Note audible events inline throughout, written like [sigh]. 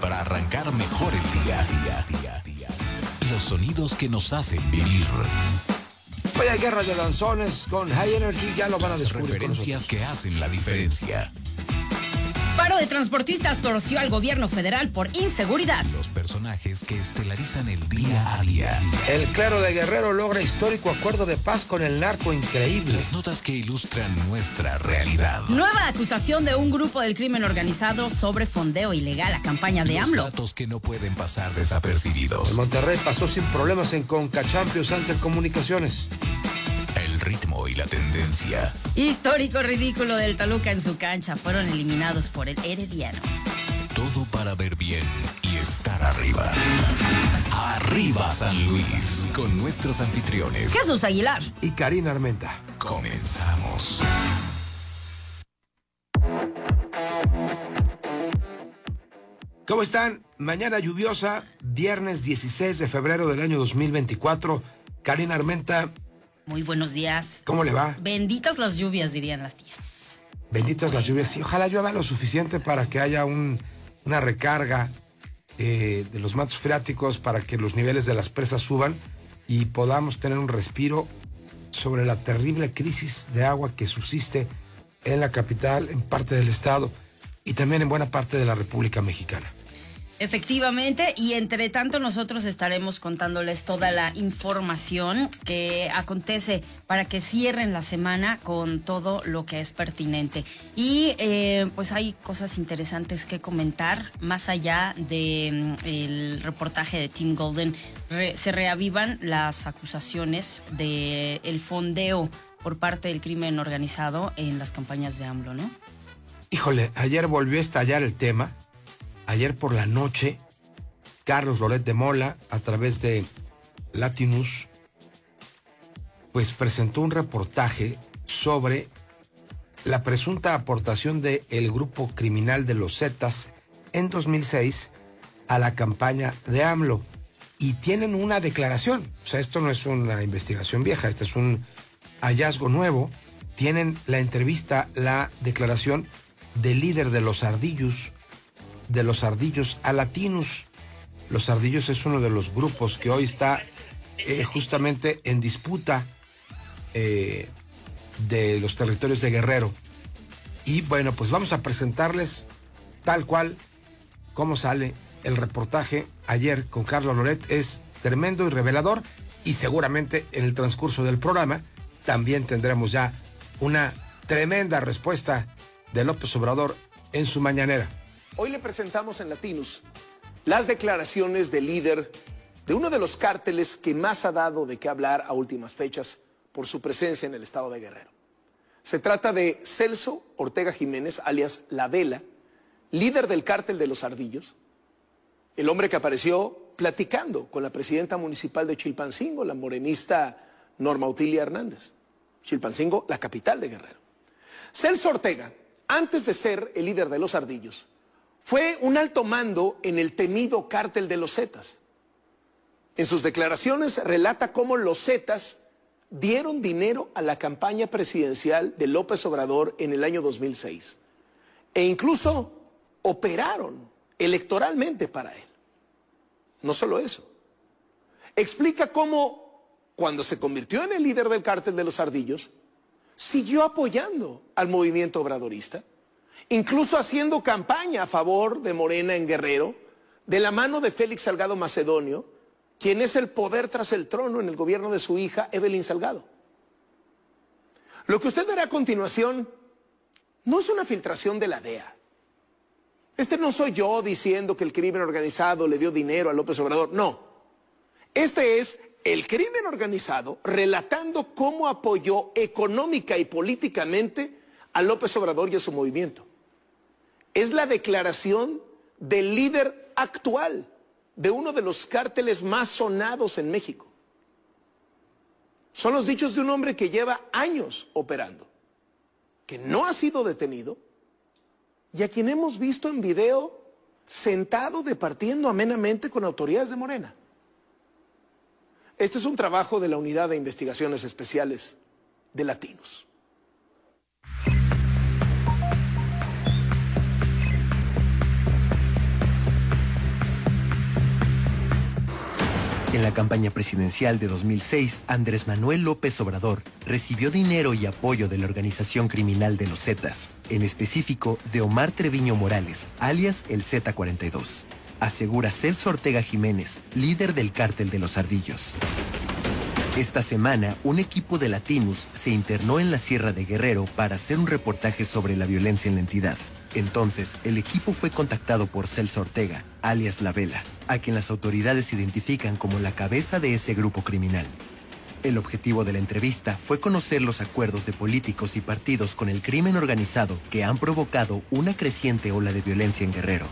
para arrancar mejor el día, día, día, día. Los sonidos que nos hacen vivir. Hoy hay guerra de danzones con High Energy, ya lo van a Las descubrir. referencias que hacen la diferencia. Paro de transportistas torció al gobierno federal por inseguridad. Los personajes que estelarizan el día a día. El clero de Guerrero logra histórico acuerdo de paz con el narco increíble. Las notas que ilustran nuestra realidad. Nueva acusación de un grupo del crimen organizado sobre fondeo ilegal a campaña de Los AMLO. datos que no pueden pasar desapercibidos. El Monterrey pasó sin problemas en Conca Champions ante Comunicaciones. El ritmo y la tendencia. Histórico ridículo del Toluca en su cancha. Fueron eliminados por el Herediano. Todo para ver bien y estar arriba. Arriba San Luis. Con nuestros anfitriones. Jesús Aguilar. Y Karina Armenta. Comenzamos. ¿Cómo están? Mañana lluviosa, viernes 16 de febrero del año 2024. Karina Armenta, Muy buenos días. ¿cómo le va? Benditas las lluvias, dirían las tías. Benditas las lluvias. Sí, ojalá llueva lo suficiente para que haya un- una recarga eh, de los mantos freáticos para que los niveles de las presas suban y podamos tener un respiro sobre la terrible crisis de agua que subsiste en la capital, en parte del estado y también en buena parte de la República Mexicana. Efectivamente, y entre tanto nosotros estaremos contándoles toda la información que acontece para que cierren la semana con todo lo que es pertinente. Y eh, pues hay cosas interesantes que comentar, más allá del reportaje de Tim Golden, Re- se reavivan las acusaciones del el fondeo por parte del crimen organizado en las campañas de AMLO, ¿no? Híjole, ayer volvió a estallar el tema. Ayer por la noche, Carlos Loret de Mola, a través de Latinus, pues presentó un reportaje sobre la presunta aportación del grupo criminal de los Zetas en 2006 a la campaña de AMLO. Y tienen una declaración. O sea, esto no es una investigación vieja, este es un hallazgo nuevo. Tienen la entrevista, la declaración del líder de los ardillos, de los ardillos a Latinus. Los ardillos es uno de los grupos que hoy está eh, justamente en disputa eh, de los territorios de Guerrero. Y bueno, pues vamos a presentarles tal cual cómo sale el reportaje ayer con Carlos Loret. Es tremendo y revelador y seguramente en el transcurso del programa también tendremos ya una tremenda respuesta de López Obrador en su mañanera. Hoy le presentamos en Latinus las declaraciones del líder de uno de los cárteles que más ha dado de qué hablar a últimas fechas por su presencia en el estado de Guerrero. Se trata de Celso Ortega Jiménez, alias La Vela, líder del cártel de los Ardillos, el hombre que apareció platicando con la presidenta municipal de Chilpancingo, la morenista Norma Utilia Hernández. Chilpancingo, la capital de Guerrero. Celso Ortega, antes de ser el líder de los Ardillos, fue un alto mando en el temido cártel de los Zetas. En sus declaraciones relata cómo los Zetas dieron dinero a la campaña presidencial de López Obrador en el año 2006 e incluso operaron electoralmente para él. No solo eso. Explica cómo cuando se convirtió en el líder del cártel de los ardillos, siguió apoyando al movimiento obradorista, incluso haciendo campaña a favor de Morena en Guerrero, de la mano de Félix Salgado Macedonio, quien es el poder tras el trono en el gobierno de su hija, Evelyn Salgado. Lo que usted verá a continuación no es una filtración de la DEA. Este no soy yo diciendo que el crimen organizado le dio dinero a López Obrador, no. Este es el crimen organizado relatando cómo apoyó económica y políticamente a López Obrador y a su movimiento. Es la declaración del líder actual de uno de los cárteles más sonados en México. Son los dichos de un hombre que lleva años operando, que no ha sido detenido y a quien hemos visto en video sentado departiendo amenamente con autoridades de Morena. Este es un trabajo de la Unidad de Investigaciones Especiales de Latinos. En la campaña presidencial de 2006, Andrés Manuel López Obrador recibió dinero y apoyo de la organización criminal de los Zetas, en específico de Omar Treviño Morales, alias el Z42. Asegura Celso Ortega Jiménez, líder del cártel de los Ardillos. Esta semana, un equipo de latinos se internó en la Sierra de Guerrero para hacer un reportaje sobre la violencia en la entidad. Entonces, el equipo fue contactado por Celso Ortega, alias La Vela, a quien las autoridades identifican como la cabeza de ese grupo criminal. El objetivo de la entrevista fue conocer los acuerdos de políticos y partidos con el crimen organizado que han provocado una creciente ola de violencia en Guerrero.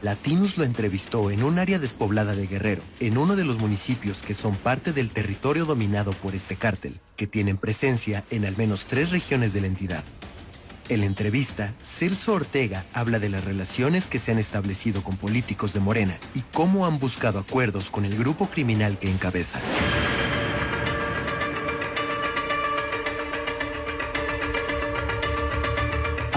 Latinus lo entrevistó en un área despoblada de Guerrero, en uno de los municipios que son parte del territorio dominado por este cártel, que tienen presencia en al menos tres regiones de la entidad. En la entrevista, Celso Ortega habla de las relaciones que se han establecido con políticos de Morena y cómo han buscado acuerdos con el grupo criminal que encabeza.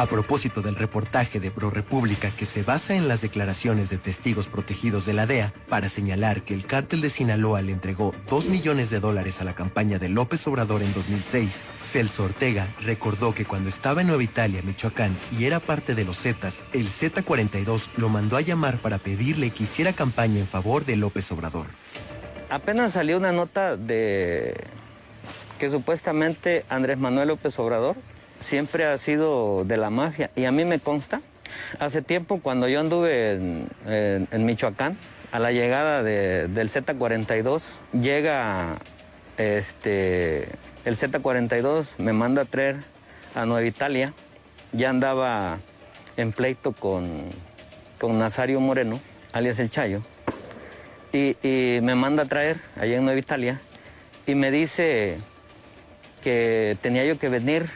A propósito del reportaje de ProRepública que se basa en las declaraciones de testigos protegidos de la DEA para señalar que el cártel de Sinaloa le entregó 2 millones de dólares a la campaña de López Obrador en 2006, Celso Ortega recordó que cuando estaba en Nueva Italia, Michoacán, y era parte de los Zetas, el Z42 lo mandó a llamar para pedirle que hiciera campaña en favor de López Obrador. Apenas salió una nota de que supuestamente Andrés Manuel López Obrador siempre ha sido de la mafia y a mí me consta. Hace tiempo cuando yo anduve en, Michoacán, a la llegada del Z42, llega este, el Z42, me manda a traer a Nueva Italia, ya andaba en pleito con, con Nazario Moreno, alias El Chayo, y, y me manda a traer allá en Nueva Italia y me dice que tenía yo que venir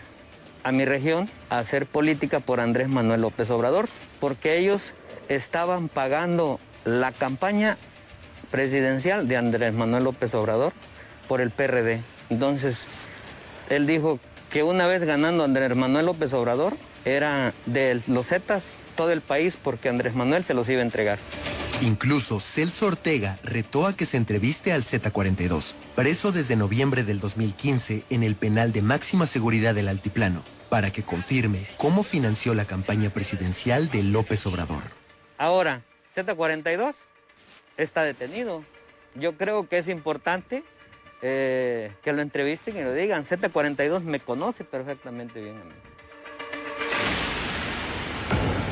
a mi región a hacer política por Andrés Manuel López Obrador, porque ellos estaban pagando la campaña presidencial de Andrés Manuel López Obrador por el PRD. Entonces, él dijo que una vez ganando Andrés Manuel López Obrador, era de los Zetas todo el país porque Andrés Manuel se los iba a entregar. Incluso Celso Ortega retó a que se entreviste al Z42, preso desde noviembre del 2015 en el penal de máxima seguridad del Altiplano, para que confirme cómo financió la campaña presidencial de López Obrador. Ahora, Z42 está detenido. Yo creo que es importante eh, que lo entrevisten y lo digan. Z42 me conoce perfectamente bien a mí.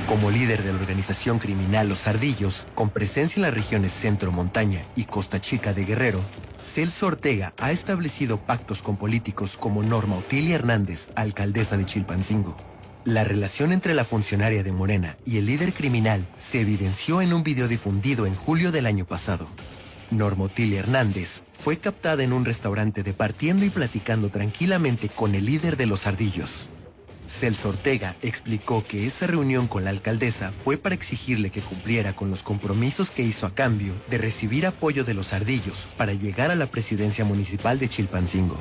Como líder de la organización criminal Los Ardillos, con presencia en las regiones Centro Montaña y Costa Chica de Guerrero, Celso Ortega ha establecido pactos con políticos como Norma Otilia Hernández, alcaldesa de Chilpancingo. La relación entre la funcionaria de Morena y el líder criminal se evidenció en un video difundido en julio del año pasado. Norma Otilia Hernández fue captada en un restaurante departiendo y platicando tranquilamente con el líder de los ardillos. Celso Ortega explicó que esa reunión con la alcaldesa fue para exigirle que cumpliera con los compromisos que hizo a cambio de recibir apoyo de los ardillos para llegar a la presidencia municipal de Chilpancingo.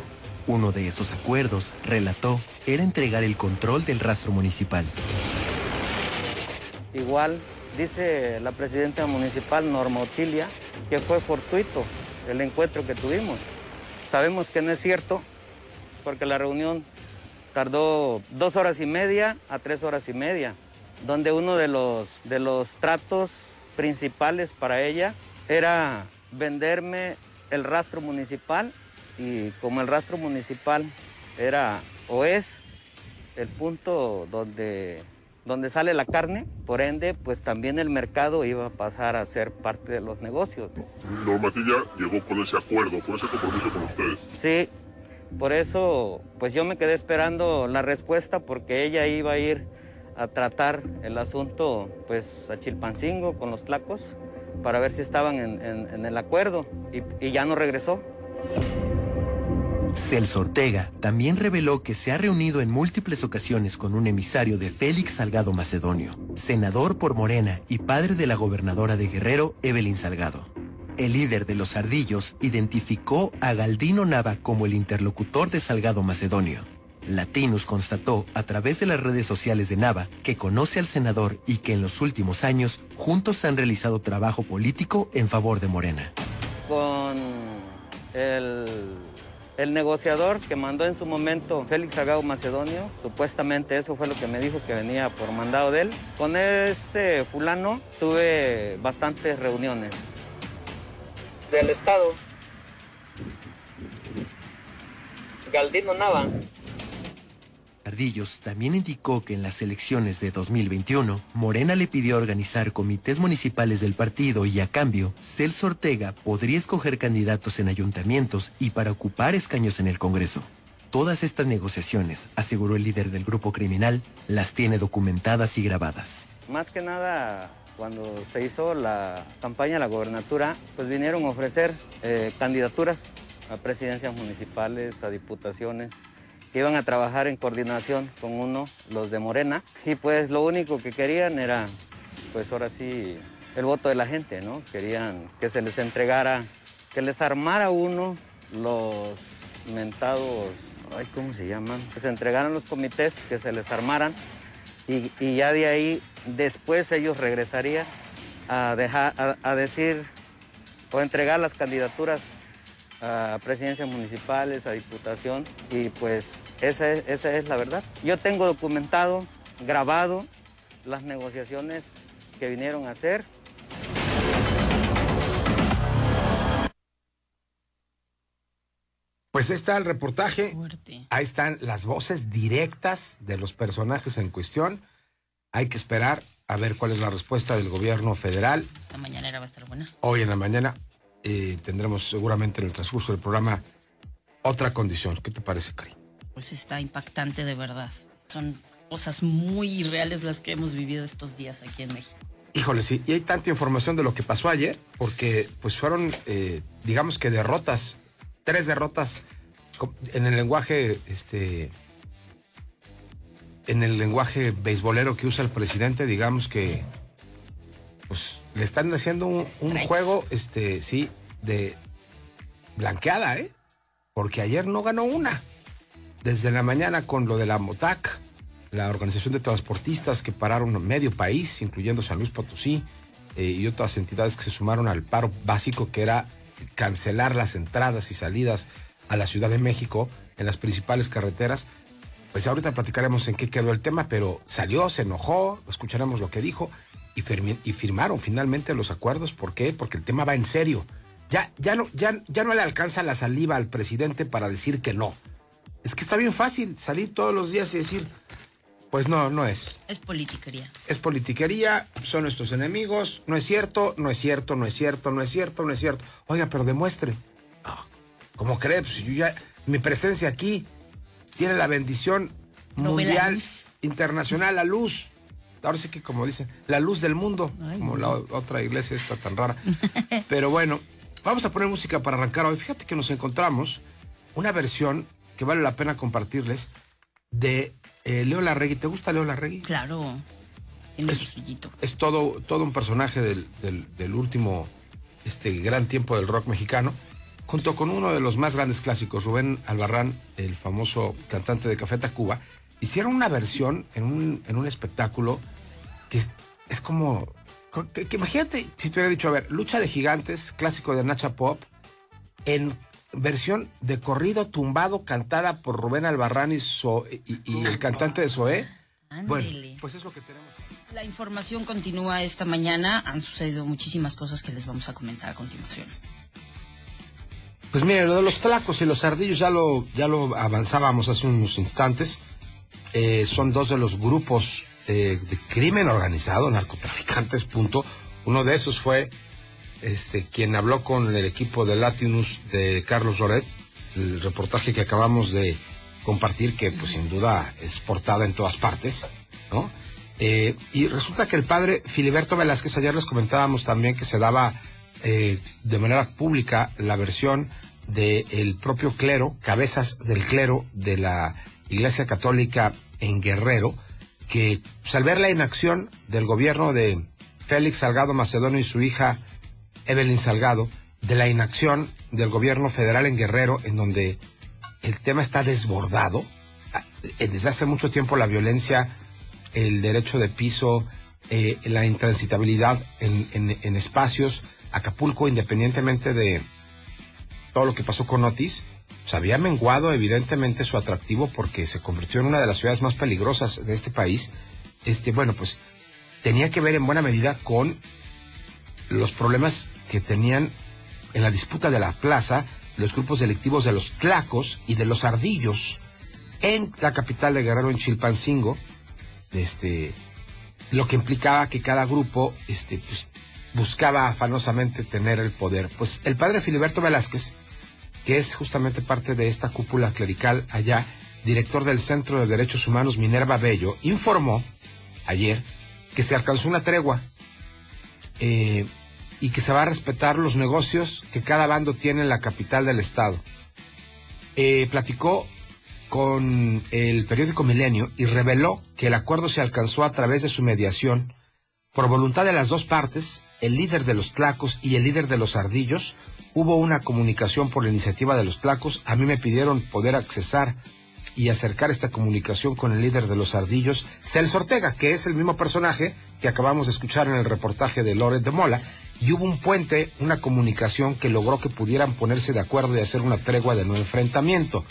Uno de esos acuerdos, relató, era entregar el control del rastro municipal. Igual dice la presidenta municipal Norma Otilia que fue fortuito el encuentro que tuvimos. Sabemos que no es cierto porque la reunión tardó dos horas y media a tres horas y media, donde uno de los, de los tratos principales para ella era venderme el rastro municipal y como el rastro municipal era o es el punto donde, donde sale la carne, por ende, pues también el mercado iba a pasar a ser parte de los negocios. Normatilla llegó con ese acuerdo, con ese compromiso con ustedes. Sí, por eso, pues yo me quedé esperando la respuesta porque ella iba a ir a tratar el asunto pues a Chilpancingo con los tlacos para ver si estaban en, el acuerdo y, y ya no regresó. Celso Ortega también reveló que se ha reunido en múltiples ocasiones con un emisario de Félix Salgado Macedonio, senador por Morena y padre de la gobernadora de Guerrero, Evelyn Salgado. El líder de los ardillos identificó a Galdino Nava como el interlocutor de Salgado Macedonio. Latinus constató a través de las redes sociales de Nava que conoce al senador y que en los últimos años juntos han realizado trabajo político en favor de Morena. Con el, negociador que mandó en su momento Félix Salgado Macedonio, supuestamente eso fue lo que me dijo que venía por mandado de él. Con ese fulano tuve bastantes reuniones. Del Estado, Galdino Nava. Ardillos también indicó que en las elecciones de 2021, Morena le pidió organizar comités municipales del partido y a cambio, Celso Ortega podría escoger candidatos en ayuntamientos y para ocupar escaños en el Congreso. Todas estas negociaciones, aseguró el líder del grupo criminal, las tiene documentadas y grabadas. Más que nada, cuando se hizo la campaña a la gobernatura, pues vinieron a ofrecer eh, candidaturas a presidencias municipales, a diputaciones, que iban a trabajar en coordinación con uno, los de Morena, y pues lo único que querían era, pues ahora sí, el voto de la gente, ¿no? Querían que se les entregara, que les armara uno los mentados, ay, ¿cómo se llaman? Que se entregaran los comités, que se les armaran, y, y ya de ahí después ellos regresarían a, dejar, a, a decir o entregar las candidaturas a presidencias municipales, a diputación, y pues esa es, esa es la verdad. Yo tengo documentado, grabado las negociaciones que vinieron a hacer. Pues ahí está el reportaje. Ahí están las voces directas de los personajes en cuestión. Hay que esperar a ver cuál es la respuesta del gobierno federal. La mañanera va a estar buena. Hoy en la mañana eh, tendremos seguramente en el transcurso del programa otra condición. ¿Qué te parece, Cari? Pues está impactante de verdad. Son cosas muy irreales las que hemos vivido estos días aquí en México. Híjole, sí, y hay tanta información de lo que pasó ayer, porque pues fueron, eh, digamos que derrotas, tres derrotas en el lenguaje, este, en el lenguaje beisbolero que usa el presidente, digamos que, pues le están haciendo un, juego, este, sí, de blanqueada, ¿eh? Porque ayer no ganó una. Desde la mañana con lo de la MOTAC, la organización de transportistas que pararon medio país, incluyendo San Luis Potosí eh, y otras entidades que se sumaron al paro básico que era cancelar las entradas y salidas a la Ciudad de México en las principales carreteras. Pues ahorita platicaremos en qué quedó el tema, pero salió, se enojó, escucharemos lo que dijo y, firmi- y firmaron finalmente los acuerdos. ¿Por qué? Porque el tema va en serio. Ya, ya, no, ya, ya no le alcanza la saliva al presidente para decir que no. Es que está bien fácil salir todos los días y decir, pues no, no es. Es politiquería. Es politiquería, son nuestros enemigos, no es cierto, no es cierto, no es cierto, no es cierto, no es cierto. Oiga, pero demuestre. No, ¿Cómo cree? Pues yo ya, mi presencia aquí tiene la bendición No mundial, internacional, la luz. Ahora sí que como dicen, la luz del mundo, Ay, como la otra iglesia esta tan rara. Pero bueno, vamos a poner música para arrancar hoy. Fíjate que nos encontramos una versión que vale la pena compartirles de eh, Leo Larregui. ¿Te gusta Leo Larregui? Claro. Es- es todo, todo un personaje del, del- del último este, gran tiempo del rock mexicano, junto con uno de los más grandes clásicos, Rubén Albarrán, el famoso cantante de Café Tacuba, hicieron una versión en un, en un espectáculo que es, es como... que- que imagínate si te hubiera dicho, a ver, Lucha de Gigantes, clásico de Nacha Pop, en versión de corrido tumbado cantada por Rubén Albarrán y, So- y- y el cantante de Zoé. Bueno, pues es lo que tenemos. La información continúa esta mañana. Han sucedido muchísimas cosas que les vamos a comentar a continuación. Pues mire, lo de los tlacos y los ardillos ya lo, ya lo avanzábamos hace unos instantes. Eh, son dos de los grupos eh, de crimen organizado, narcotraficantes, punto. Uno de esos fue este quien habló con el equipo de Latinus de Carlos Loret, el reportaje que acabamos de compartir, que pues sin duda es portada en todas partes, ¿no? Eh, y resulta que el padre Filiberto Velázquez, ayer les comentábamos también que se daba eh, de manera pública la versión del propio clero, cabezas del clero de la Iglesia Católica en Guerrero, que pues, al ver la inacción del gobierno de Félix Salgado Macedonio y su hija Evelyn Salgado, de la inacción del gobierno federal en Guerrero, en donde el tema está desbordado. Ah, desde hace mucho tiempo la violencia, el derecho de piso, eh, la intransitabilidad en, en, espacios, Acapulco, independientemente de todo lo que pasó con Otis, pues había menguado evidentemente su atractivo porque se convirtió en una de las ciudades más peligrosas de este país. Este, bueno, pues tenía que ver en buena medida con los problemas que tenían en la disputa de la plaza los grupos delictivos de los Tlacos y de los Ardillos en la capital de Guerrero, en Chilpancingo, este, lo que implicaba que cada grupo este, pues, buscaba afanosamente tener el poder. Pues el padre Filiberto Velázquez, que es justamente parte de esta cúpula clerical allá, director del Centro de Derechos Humanos Minerva Bello, informó ayer que se alcanzó una tregua eh, y que se va a respetar los negocios que cada bando tiene en la capital del estado. Eh, platicó con el periódico Milenio y reveló que el acuerdo se alcanzó a través de su mediación. Por voluntad de las dos partes, el líder de los Tlacos y el líder de los Ardillos, hubo una comunicación por la iniciativa de los Tlacos. A mí me pidieron poder accesar y acercar esta comunicación con el líder de los Ardillos, Celso Ortega, que es el mismo personaje que acabamos de escuchar en el reportaje de Loret de Mola, y hubo un puente, una comunicación que logró que pudieran ponerse de acuerdo y hacer una tregua de no enfrentamiento.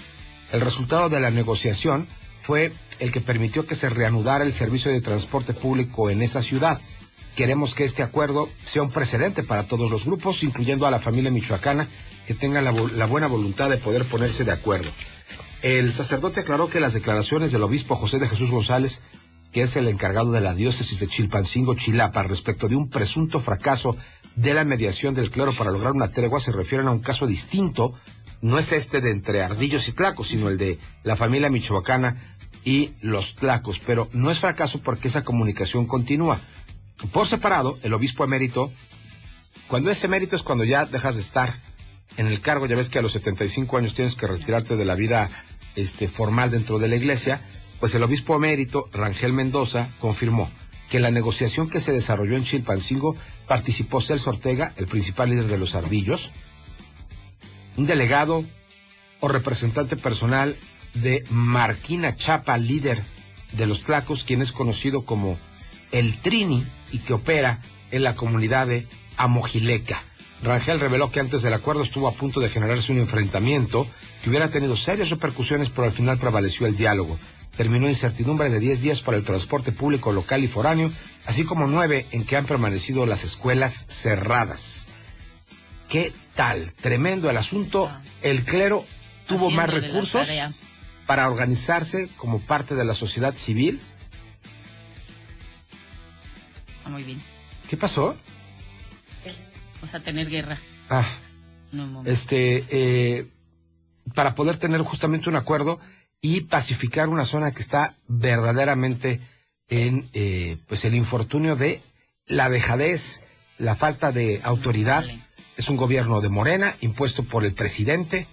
El resultado de la negociación fue el que permitió que se reanudara el servicio de transporte público en esa ciudad. Queremos que este acuerdo sea un precedente para todos los grupos, incluyendo a la familia michoacana, que tengan la, la buena voluntad de poder ponerse de acuerdo. El sacerdote aclaró que las declaraciones del obispo José de Jesús González, que es el encargado de la diócesis de Chilpancingo, Chilapa, respecto de un presunto fracaso de la mediación del clero para lograr una tregua, se refieren a un caso distinto no es este de entre ardillos y tlacos, sino el de la familia michoacana y los tlacos. Pero no es fracaso porque esa comunicación continúa. Por separado, el obispo emérito, cuando ese emérito es cuando ya dejas de estar en el cargo, ya ves que a los 75 años tienes que retirarte de la vida este, formal dentro de la iglesia, pues el obispo emérito, Rangel Mendoza, confirmó que la negociación que se desarrolló en Chilpancingo participó Celso Ortega, el principal líder de los ardillos, un delegado o representante personal de Marquina Chapa, líder de los Tlacos, quien es conocido como el Trini y que opera en la comunidad de Amojileca. Rangel reveló que antes del acuerdo estuvo a punto de generarse un enfrentamiento que hubiera tenido serias repercusiones, pero al final prevaleció el diálogo. Terminó incertidumbre de 10 días para el transporte público local y foráneo, así como nueve en que han permanecido las escuelas cerradas. ¿Qué tal? Tremendo el asunto. El clero tuvo más recursos para organizarse como parte de la sociedad civil. Ah, muy bien. ¿Qué pasó? O sea, tener guerra. Ah. este, eh, para poder tener justamente un acuerdo y pacificar una zona que está verdaderamente en, eh, pues el infortunio de la dejadez, la falta de autoridad es un gobierno de Morena, impuesto por el presidente,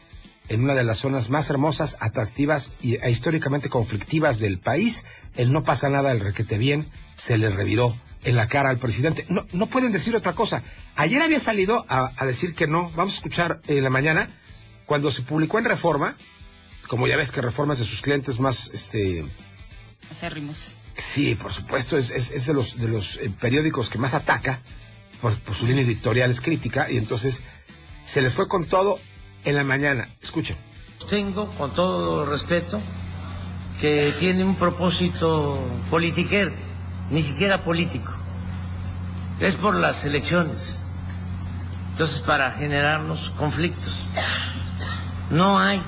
en una de las zonas más hermosas, atractivas y, e históricamente conflictivas del país. El no pasa nada, el requete bien, se le reviró en la cara al presidente. No, no pueden decir otra cosa. Ayer había salido a, decir que no. Vamos a escuchar en la mañana, cuando se publicó en Reforma, como ya ves que Reforma es de sus clientes más, este... Acérrimos. Sí, por supuesto, es, es, de los, de los eh, periódicos que más ataca por, su línea editorial es crítica y entonces se les fue con todo en la mañana. Escuchen. Tengo, con todo respeto, que tiene un propósito politiquero, ni siquiera político. Es por las elecciones. Entonces, para generarnos conflictos. No hay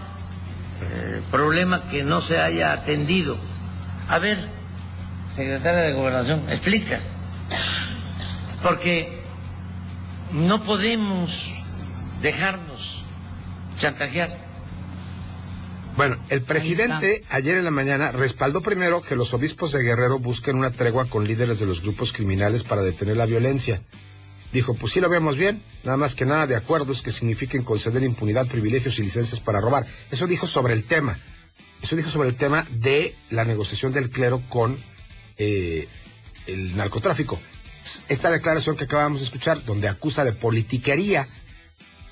eh, problema que no se haya atendido. A ver, secretaria de Gobernación, explica. Porque no podemos dejarnos chantajear. Bueno, el presidente ayer en la mañana respaldó primero que los obispos de Guerrero busquen una tregua con líderes de los grupos criminales para detener la violencia. dijo, pues sí lo vemos bien, nada más que nada de acuerdos que signifiquen conceder impunidad, privilegios y licencias para robar. Eso dijo sobre el tema. Eso dijo sobre el tema de la negociación del clero con eh, el narcotráfico. Esta declaración que acabamos de escuchar, donde acusa de politiquería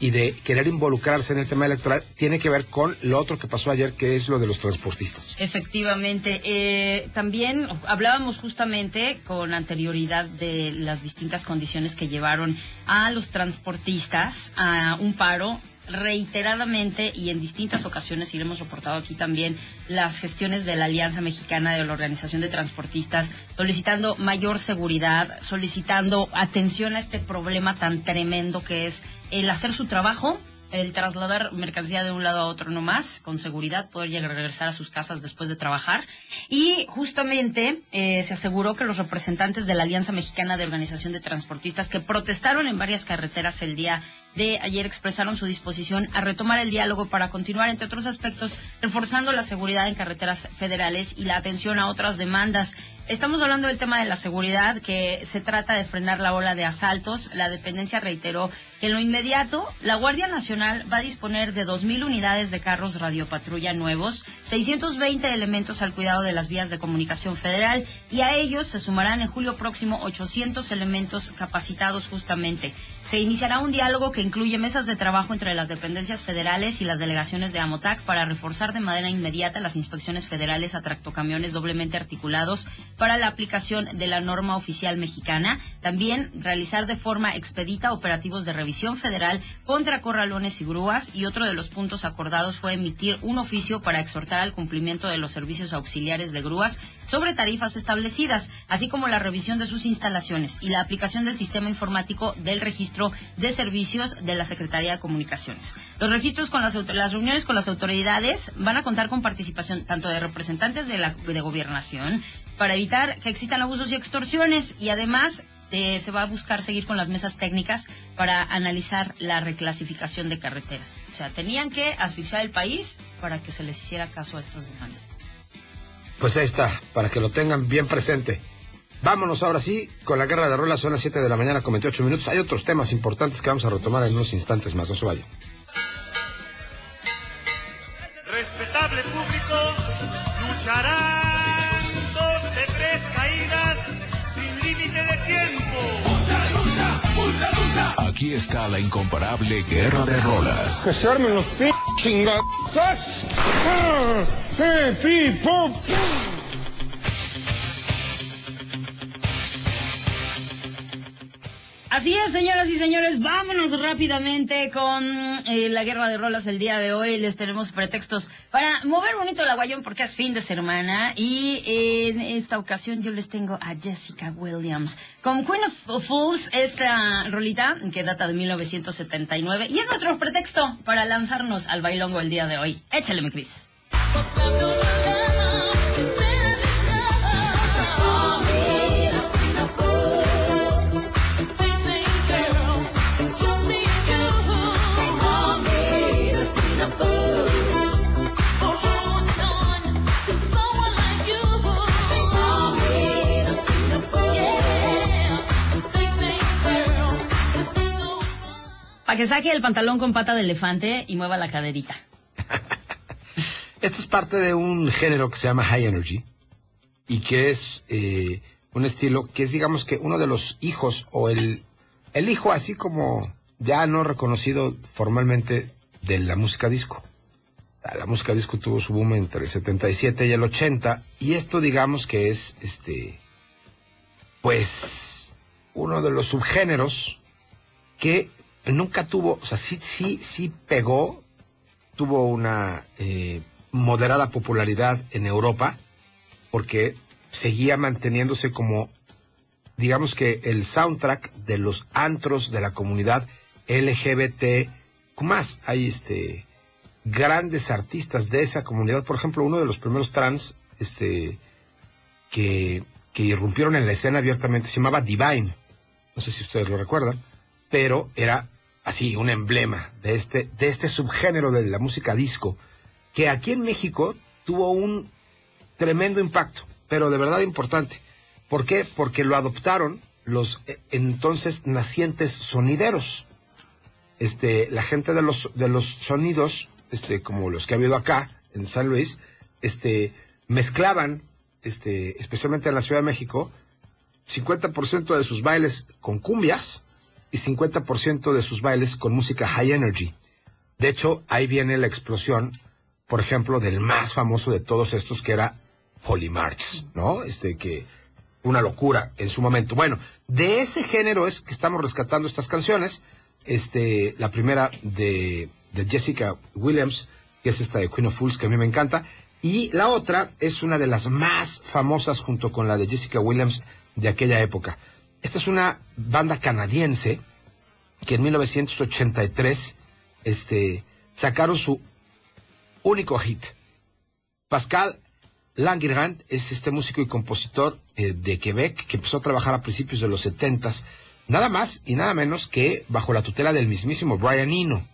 y de querer involucrarse en el tema electoral, tiene que ver con lo otro que pasó ayer, que es lo de los transportistas. Efectivamente. Eh, también hablábamos justamente con anterioridad de las distintas condiciones que llevaron a los transportistas a un paro reiteradamente y en distintas ocasiones y le hemos soportado aquí también las gestiones de la Alianza Mexicana de la Organización de Transportistas solicitando mayor seguridad, solicitando atención a este problema tan tremendo que es el hacer su trabajo el trasladar mercancía de un lado a otro nomás, con seguridad, poder llegar regresar a sus casas después de trabajar. Y justamente eh, se aseguró que los representantes de la Alianza Mexicana de Organización de Transportistas que protestaron en varias carreteras el día de ayer expresaron su disposición a retomar el diálogo para continuar, entre otros aspectos, reforzando la seguridad en carreteras federales y la atención a otras demandas. Estamos hablando del tema de la seguridad, que se trata de frenar la ola de asaltos. La dependencia reiteró que en lo inmediato la Guardia Nacional va a disponer de 2.000 unidades de carros radiopatrulla nuevos, 620 elementos al cuidado de las vías de comunicación federal y a ellos se sumarán en julio próximo 800 elementos capacitados justamente. Se iniciará un diálogo que incluye mesas de trabajo entre las dependencias federales y las delegaciones de Amotac para reforzar de manera inmediata las inspecciones federales a tractocamiones doblemente articulados para la aplicación de la norma oficial mexicana. También realizar de forma expedita operativos de revisión federal contra corralones y grúas. Y otro de los puntos acordados fue emitir un oficio para exhortar al cumplimiento de los servicios auxiliares de grúas sobre tarifas establecidas, así como la revisión de sus instalaciones y la aplicación del sistema informático del registro de servicios de la Secretaría de Comunicaciones. Los registros con las, las reuniones con las autoridades van a contar con participación tanto de representantes de la de gobernación, para evitar que existan abusos y extorsiones y además eh, se va a buscar seguir con las mesas técnicas para analizar la reclasificación de carreteras. O sea, tenían que asfixiar el país para que se les hiciera caso a estas demandas. Pues ahí está, para que lo tengan bien presente. Vámonos ahora sí con la guerra de rolas. Son las 7 de la mañana con 28 minutos. Hay otros temas importantes que vamos a retomar en unos instantes más. No se. Respetable público, luchará Aquí está la incomparable Guerra de Rolas. Que se armen los p chingados. ¡Ah! ¡Eh, pi, pop! Así es, señoras y señores, vámonos rápidamente con eh, la guerra de rolas el día de hoy. Les tenemos pretextos para mover bonito el aguayón porque es fin de semana y en esta ocasión yo les tengo a Jessica Williams con Queen of Fools, esta rolita que data de 1979 y es nuestro pretexto para lanzarnos al bailongo el día de hoy. Échale, mi Cris. Para que saque el pantalón con pata de elefante y mueva la caderita. [laughs] Esto es parte de un género que se llama High Energy y que es eh, un estilo que es, digamos que, uno de los hijos o el, el hijo así como ya no reconocido formalmente de la música disco. La música disco tuvo su boom entre el 77 y el 80 y esto digamos que es este pues uno de los subgéneros que nunca tuvo, o sea, sí, sí, sí pegó, tuvo una eh, moderada popularidad en Europa, porque seguía manteniéndose como, digamos que el soundtrack de los antros de la comunidad LGBT, más. Hay este grandes artistas de esa comunidad, por ejemplo, uno de los primeros trans, este, que, que irrumpieron en la escena abiertamente, se llamaba Divine, no sé si ustedes lo recuerdan, pero era así un emblema de este, de este subgénero de la música disco, que aquí en México tuvo un tremendo impacto, pero de verdad importante. ¿Por qué? Porque lo adoptaron los eh, entonces nacientes sonideros. Este, la gente de los, de los sonidos, este, como los que ha habido acá en San Luis, este, mezclaban, este, especialmente en la Ciudad de México, 50% de sus bailes con cumbias y 50% de sus bailes con música high energy. De hecho, ahí viene la explosión, por ejemplo, del más famoso de todos estos, que era Holy March, ¿no? Este, que una locura en su momento. Bueno, de ese género es que estamos rescatando estas canciones. Este, la primera de, de Jessica Williams, que es esta de Queen of Fools, que a mí me encanta. Y la otra es una de las más famosas junto con la de Jessica Williams de aquella época. Esta es una banda canadiense que en 1983 este, sacaron su único hit. Pascal Langerhand es este músico y compositor eh, de Quebec que empezó a trabajar a principios de los 70 nada más y nada menos que bajo la tutela del mismísimo Brian Eno.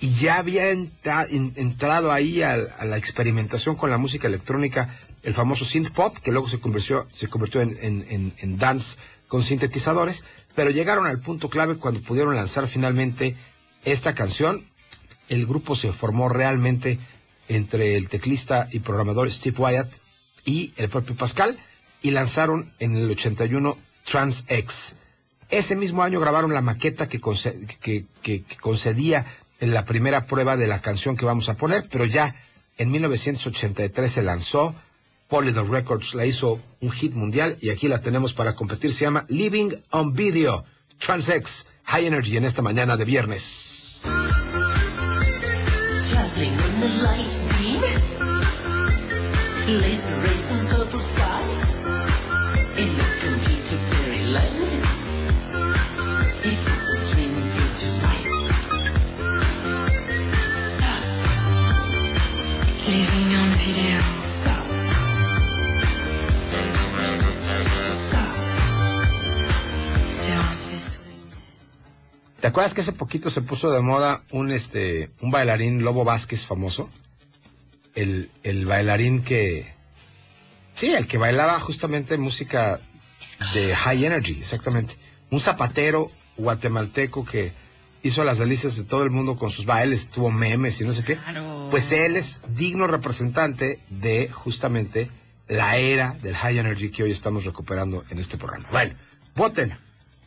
Y ya había entrado ahí a, la experimentación con la música electrónica, el famoso synth pop, que luego se convirtió, se convirtió en, en dance con sintetizadores, pero llegaron al punto clave cuando pudieron lanzar finalmente esta canción. El grupo se formó realmente entre el teclista y programador Steve Wyatt y el propio Pascal y lanzaron en el 81 Trans X. Ese mismo año grabaron la maqueta que, que, concedía en la primera prueba de la canción que vamos a poner, pero ya en 1983 se lanzó, Polydor Records la hizo un hit mundial y aquí la tenemos para competir, se llama Living on Video, X, High Energy en esta mañana de viernes. Laser racing purple ¿Te acuerdas que hace poquito se puso de moda un este un bailarín Lobo Vázquez famoso? el, el bailarín que... Sí, el que bailaba justamente música de high energy, exactamente. Un zapatero guatemalteco que hizo las delicias de todo el mundo con sus bailes, tuvo memes y no sé qué. Pues él es digno representante de justamente la era del high energy que hoy estamos recuperando en este programa. Bueno, voten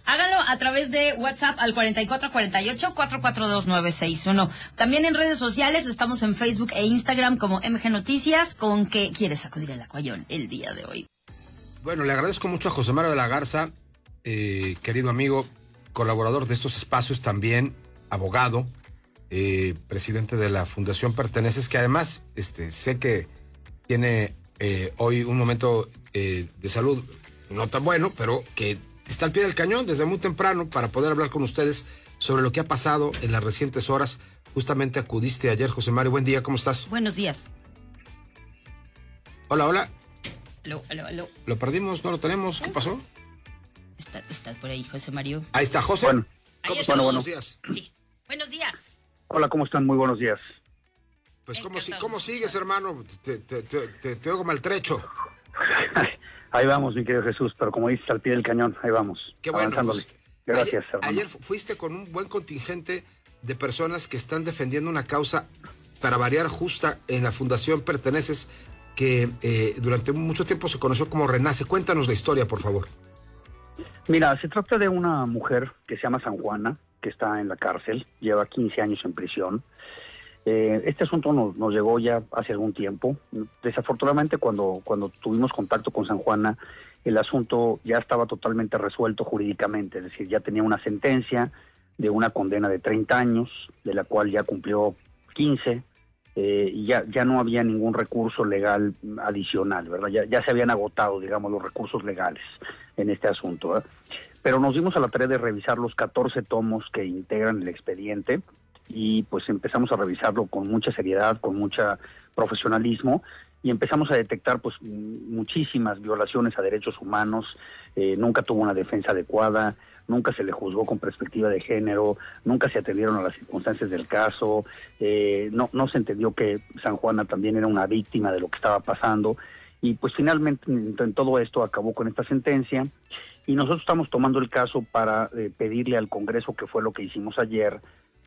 Háganlo a través de WhatsApp al 4448-442961. También en redes sociales estamos en Facebook e Instagram como MG Noticias. ¿Con qué quieres acudir al Acuayón el día de hoy? Bueno, le agradezco mucho a José Mario de la Garza, eh, querido amigo, colaborador de estos espacios también, abogado, eh, presidente de la Fundación Perteneces, que además este, sé que tiene eh, hoy un momento de salud no tan bueno, pero que está al pie del cañón desde muy temprano para poder hablar con ustedes sobre lo que ha pasado en las recientes horas. Justamente acudiste ayer, José Mario. Buen día, ¿cómo estás? Buenos días. Hola, hola. Aló, aló, aló. ¿Lo perdimos? ¿No lo tenemos? ¿Qué pasó? estás por ahí, José Mario. Ahí está, José. Bueno, ¿Cómo buenos días. Sí. Buenos días. Hola, ¿cómo están? Muy buenos días. Pues, ¿cómo, ¿cómo sigues, hermano? Te, te, te, te oigo maltrecho. [laughs] Ahí vamos, mi querido Jesús, pero como dices, al pie del cañón, ahí vamos. Qué bueno. Pues, Gracias, ayer, Ayer fuiste con un buen contingente de personas que están defendiendo una causa para variar justa en la Fundación Perteneces, que eh, durante mucho tiempo se conoció como Renace. Cuéntanos la historia, por favor. Mira, se trata de una mujer que se llama San Juana, que está en la cárcel, lleva 15 años en prisión. Eh, este asunto nos, llegó ya hace algún tiempo. Desafortunadamente, cuando, cuando tuvimos contacto con San Juana, el asunto ya estaba totalmente resuelto jurídicamente, es decir, ya tenía una sentencia de una condena de 30 años, de la cual ya cumplió 15, eh, y ya, ya no había ningún recurso legal adicional, ¿verdad? Ya, ya se habían agotado, digamos, los recursos legales en este asunto. Pero nos dimos a la tarea de revisar los 14 tomos que integran el expediente y pues empezamos a revisarlo con mucha seriedad, con mucha profesionalismo y empezamos a detectar pues muchísimas violaciones a derechos humanos, eh, nunca tuvo una defensa adecuada, nunca se le juzgó con perspectiva de género, nunca se atendieron a las circunstancias del caso, eh, no, no se entendió que San Juana también era una víctima de lo que estaba pasando. Y pues finalmente en todo esto acabó con esta sentencia y nosotros estamos tomando el caso para eh, pedirle al Congreso, que fue lo que hicimos ayer,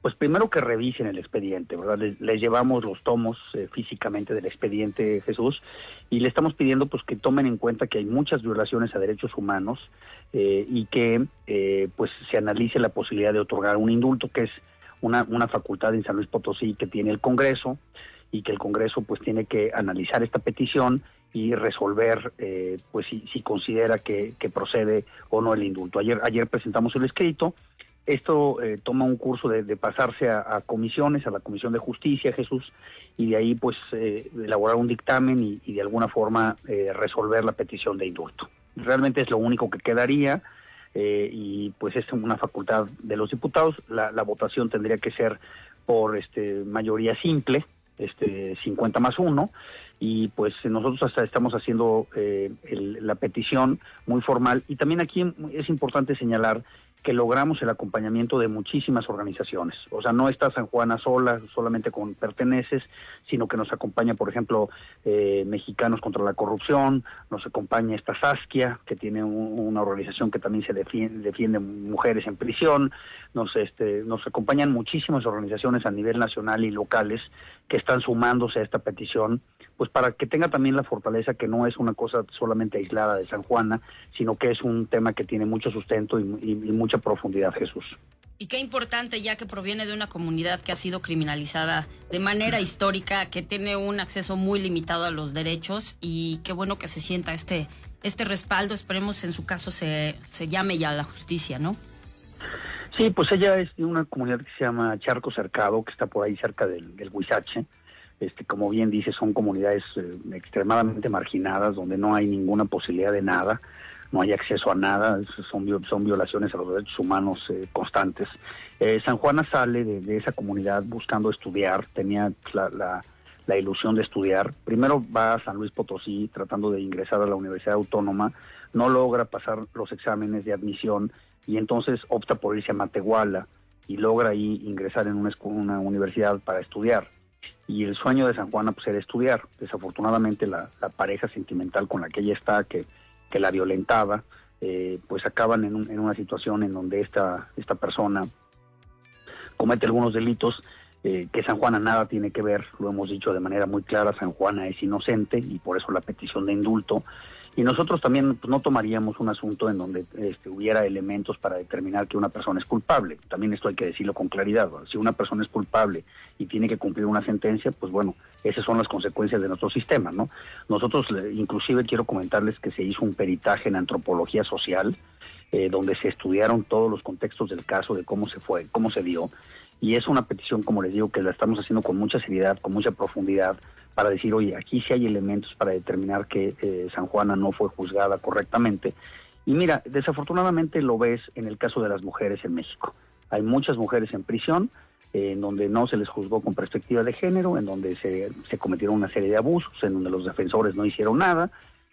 pues primero que revisen el expediente, ¿verdad? Les, llevamos los tomos eh, físicamente del expediente Jesús y le estamos pidiendo pues que tomen en cuenta que hay muchas violaciones a derechos humanos eh, y que eh, pues se analice la posibilidad de otorgar un indulto, que es una, una facultad en San Luis Potosí que tiene el Congreso y que el Congreso pues tiene que analizar esta petición y resolver pues si, si considera que, que, procede o no el indulto. Ayer, ayer presentamos el escrito, esto eh, toma un curso de, pasarse a, comisiones, a la Comisión de Justicia, Jesús, y de ahí pues eh, elaborar un dictamen y, de alguna forma eh, resolver la petición de indulto. Realmente es lo único que quedaría y pues es una facultad de los diputados. La, votación tendría que ser por este mayoría simple, este 50 más 1 y pues nosotros hasta estamos haciendo la petición muy formal y también aquí es importante señalar que logramos el acompañamiento de muchísimas organizaciones. O sea, no está San Juana sola, solamente con perteneces, sino que nos acompaña, por ejemplo, eh, Mexicanos contra la Corrupción, nos acompaña esta Saskia, que tiene una organización que también se defiende, defiende mujeres en prisión, nos, este, nos acompañan muchísimas organizaciones a nivel nacional y locales que están sumándose a esta petición pues para que tenga también la fortaleza que no es una cosa solamente aislada de San Juana, sino que es un tema que tiene mucho sustento y, mucha profundidad, Jesús. Y qué importante, ya que proviene de una comunidad que ha sido criminalizada de manera histórica, que tiene un acceso muy limitado a los derechos y qué bueno que se sienta este, este respaldo. Esperemos en su caso se, se llame ya la justicia, ¿no? Sí, pues ella es de una comunidad que se llama Charco Cercado, que está por ahí cerca del, del Huizache este, como bien dice, son comunidades eh, extremadamente marginadas, donde no hay ninguna posibilidad de nada, no hay acceso a nada, son, son violaciones a los derechos humanos eh, constantes. Eh, San Juana sale de, esa comunidad buscando estudiar, tenía la, ilusión de estudiar. Primero va a San Luis Potosí tratando de ingresar a la Universidad Autónoma, no logra pasar los exámenes de admisión y entonces opta por irse a Matehuala y logra ahí ingresar en una, una universidad para estudiar y el sueño de San Juana pues era estudiar. Desafortunadamente la, pareja sentimental con la que ella está, que, que la violentaba, eh, pues acaban en, en, una situación en donde esta, esta persona comete algunos delitos eh, que San Juana nada tiene que ver, lo hemos dicho de manera muy clara, San Juana es inocente y por eso la petición de indulto y nosotros también pues, no tomaríamos un asunto en donde este, hubiera elementos para determinar que una persona es culpable. También esto hay que decirlo con claridad. Si una persona es culpable y tiene que cumplir una sentencia, pues bueno, esas son las consecuencias de nuestro sistema, ¿no? Nosotros, inclusive, quiero comentarles que se hizo un peritaje en antropología social, eh, donde se estudiaron todos los contextos del caso, de cómo se fue, cómo se dio. Y es una petición, como les digo, que la estamos haciendo con mucha seriedad, con mucha profundidad, para decir, oye, aquí sí hay elementos para determinar que eh, San Juana no fue juzgada correctamente. Y mira, desafortunadamente lo ves en el caso de las mujeres en México. Hay muchas mujeres en prisión eh, en donde no se les juzgó con perspectiva de género, en donde se, se cometieron una serie de abusos, en donde los defensores no hicieron nada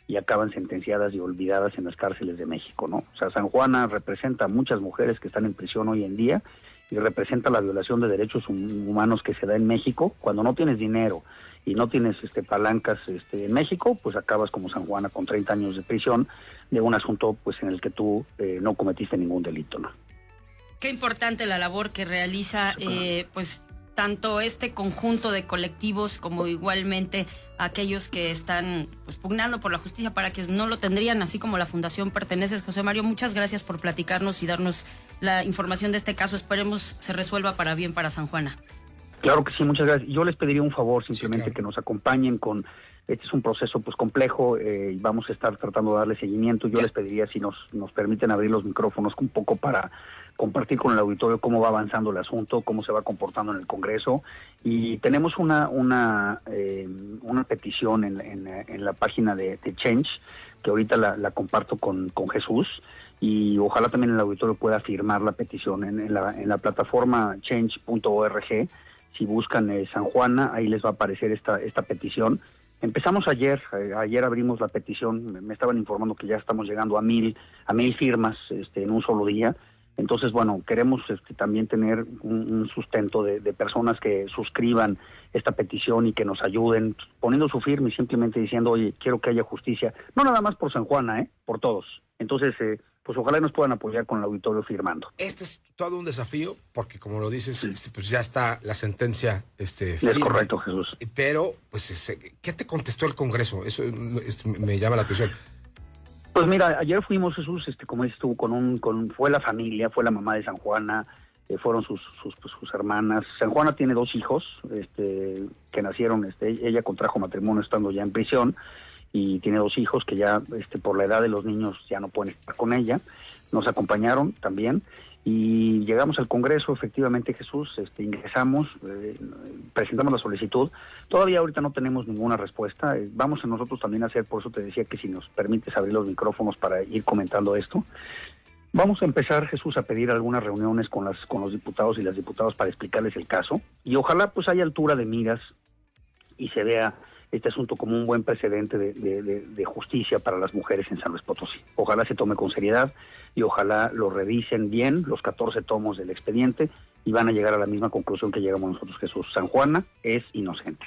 y acaban sentenciadas y olvidadas en las cárceles de México, ¿no? O sea, San Juana representa a muchas mujeres que están en prisión hoy en día y representa la violación de derechos humanos que se da en México cuando no tienes dinero y no tienes este palancas este en México, pues acabas como San Juana con 30 años de prisión de un asunto pues en el que tú eh, no cometiste ningún delito, ¿no? Qué importante la labor que realiza eh, pues tanto este conjunto de colectivos como igualmente aquellos que están pues, pugnando por la justicia para que no lo tendrían, así como la Fundación Perteneces. José Mario, muchas gracias por platicarnos y darnos la información de este caso. Esperemos se resuelva para bien para San Juana. Claro que sí, muchas gracias. Yo les pediría un favor, simplemente que nos acompañen con este es un proceso pues complejo eh, y vamos a estar tratando de darle seguimiento. Yo les pediría si nos, nos permiten abrir los micrófonos un poco para compartir con el auditorio cómo va avanzando el asunto, cómo se va comportando en el Congreso. Y tenemos una, una, eh, una petición en, en, la página de, Change, que ahorita la, comparto con, con, Jesús, y ojalá también el auditorio pueda firmar la petición en, la, en la plataforma change.org. Si buscan eh, San Juana, ahí les va a aparecer esta, esta petición. Empezamos ayer, eh, ayer abrimos la petición, me, estaban informando que ya estamos llegando a mil, a mil firmas este, en un solo día Entonces, bueno, queremos este, también tener un, un sustento de, de, personas que suscriban esta petición y que nos ayuden, poniendo su firma y simplemente diciendo, oye, quiero que haya justicia, no nada más por San Juana, ¿eh? por todos. Entonces, eh, pues ojalá nos puedan apoyar con el auditorio firmando. Este es todo un desafío, porque como lo dices, este, pues ya está la sentencia este, firme, Es correcto, Jesús. Pero, pues, ¿qué te contestó el Congreso? Eso me llama la atención. Pues mira, ayer fuimos Jesús, este, como dices tú, con un, con, fue la familia, fue la mamá de San Juana, eh, fueron sus, sus, pues, sus, hermanas. San Juana tiene dos hijos, este, que nacieron, este, ella contrajo matrimonio estando ya en prisión y tiene dos hijos que ya, este, por la edad de los niños ya no pueden estar con ella. Nos acompañaron también y llegamos al Congreso, efectivamente Jesús, este, ingresamos, eh, presentamos la solicitud. Todavía ahorita no tenemos ninguna respuesta. Eh, vamos a nosotros también a hacer, por eso te decía que si nos permites abrir los micrófonos para ir comentando esto. Vamos a empezar, Jesús, a pedir algunas reuniones con, las, con los diputados y las diputadas para explicarles el caso. Y ojalá pues haya altura de miras y se vea este asunto como un buen precedente de, justicia para las mujeres en San Luis Potosí. Ojalá se tome con seriedad y ojalá lo revisen bien los 14 tomos del expediente y van a llegar a la misma conclusión que llegamos nosotros, Jesús. San Juana es inocente.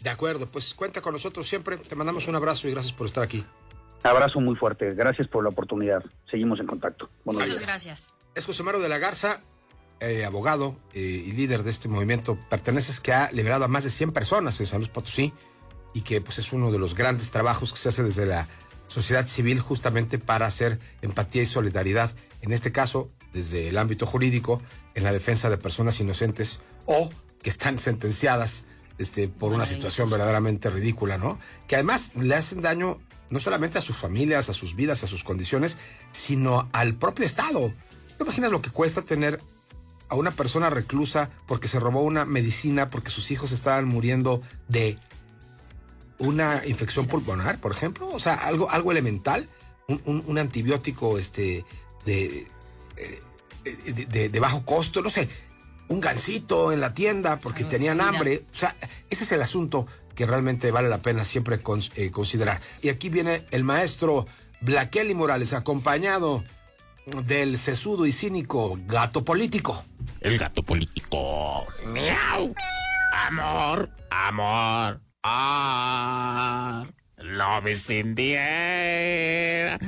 De acuerdo, pues cuenta con nosotros siempre. Te mandamos un abrazo y gracias por estar aquí. Abrazo muy fuerte. Gracias por la oportunidad. Seguimos en contacto. Buenos Muchas días. gracias. Es José Mario de la Garza, eh, abogado eh, y líder de este movimiento. Perteneces que ha liberado a más de 100 personas en San Luis Potosí y que pues es uno de los grandes trabajos que se hace desde la sociedad civil justamente para hacer empatía y solidaridad, en este caso desde el ámbito jurídico, en la defensa de personas inocentes o que están sentenciadas este, por una situación verdaderamente ridícula, ¿no? Que además le hacen daño no solamente a sus familias, a sus vidas, a sus condiciones, sino al propio Estado. ¿Te imaginas lo que cuesta tener a una persona reclusa porque se robó una medicina, porque sus hijos estaban muriendo de una infección pulmonar, por ejemplo, o sea, algo, algo elemental, un, un, un antibiótico este, de, de, de, de, bajo costo, no sé, un gansito en la tienda porque tenían hambre, o sea, ese es el asunto que realmente vale la pena siempre con, eh, considerar. Y aquí viene el maestro Blaqueli Morales, acompañado del sesudo y cínico gato político. El gato político. Miau. Amor, amor. Ah, love is in the air.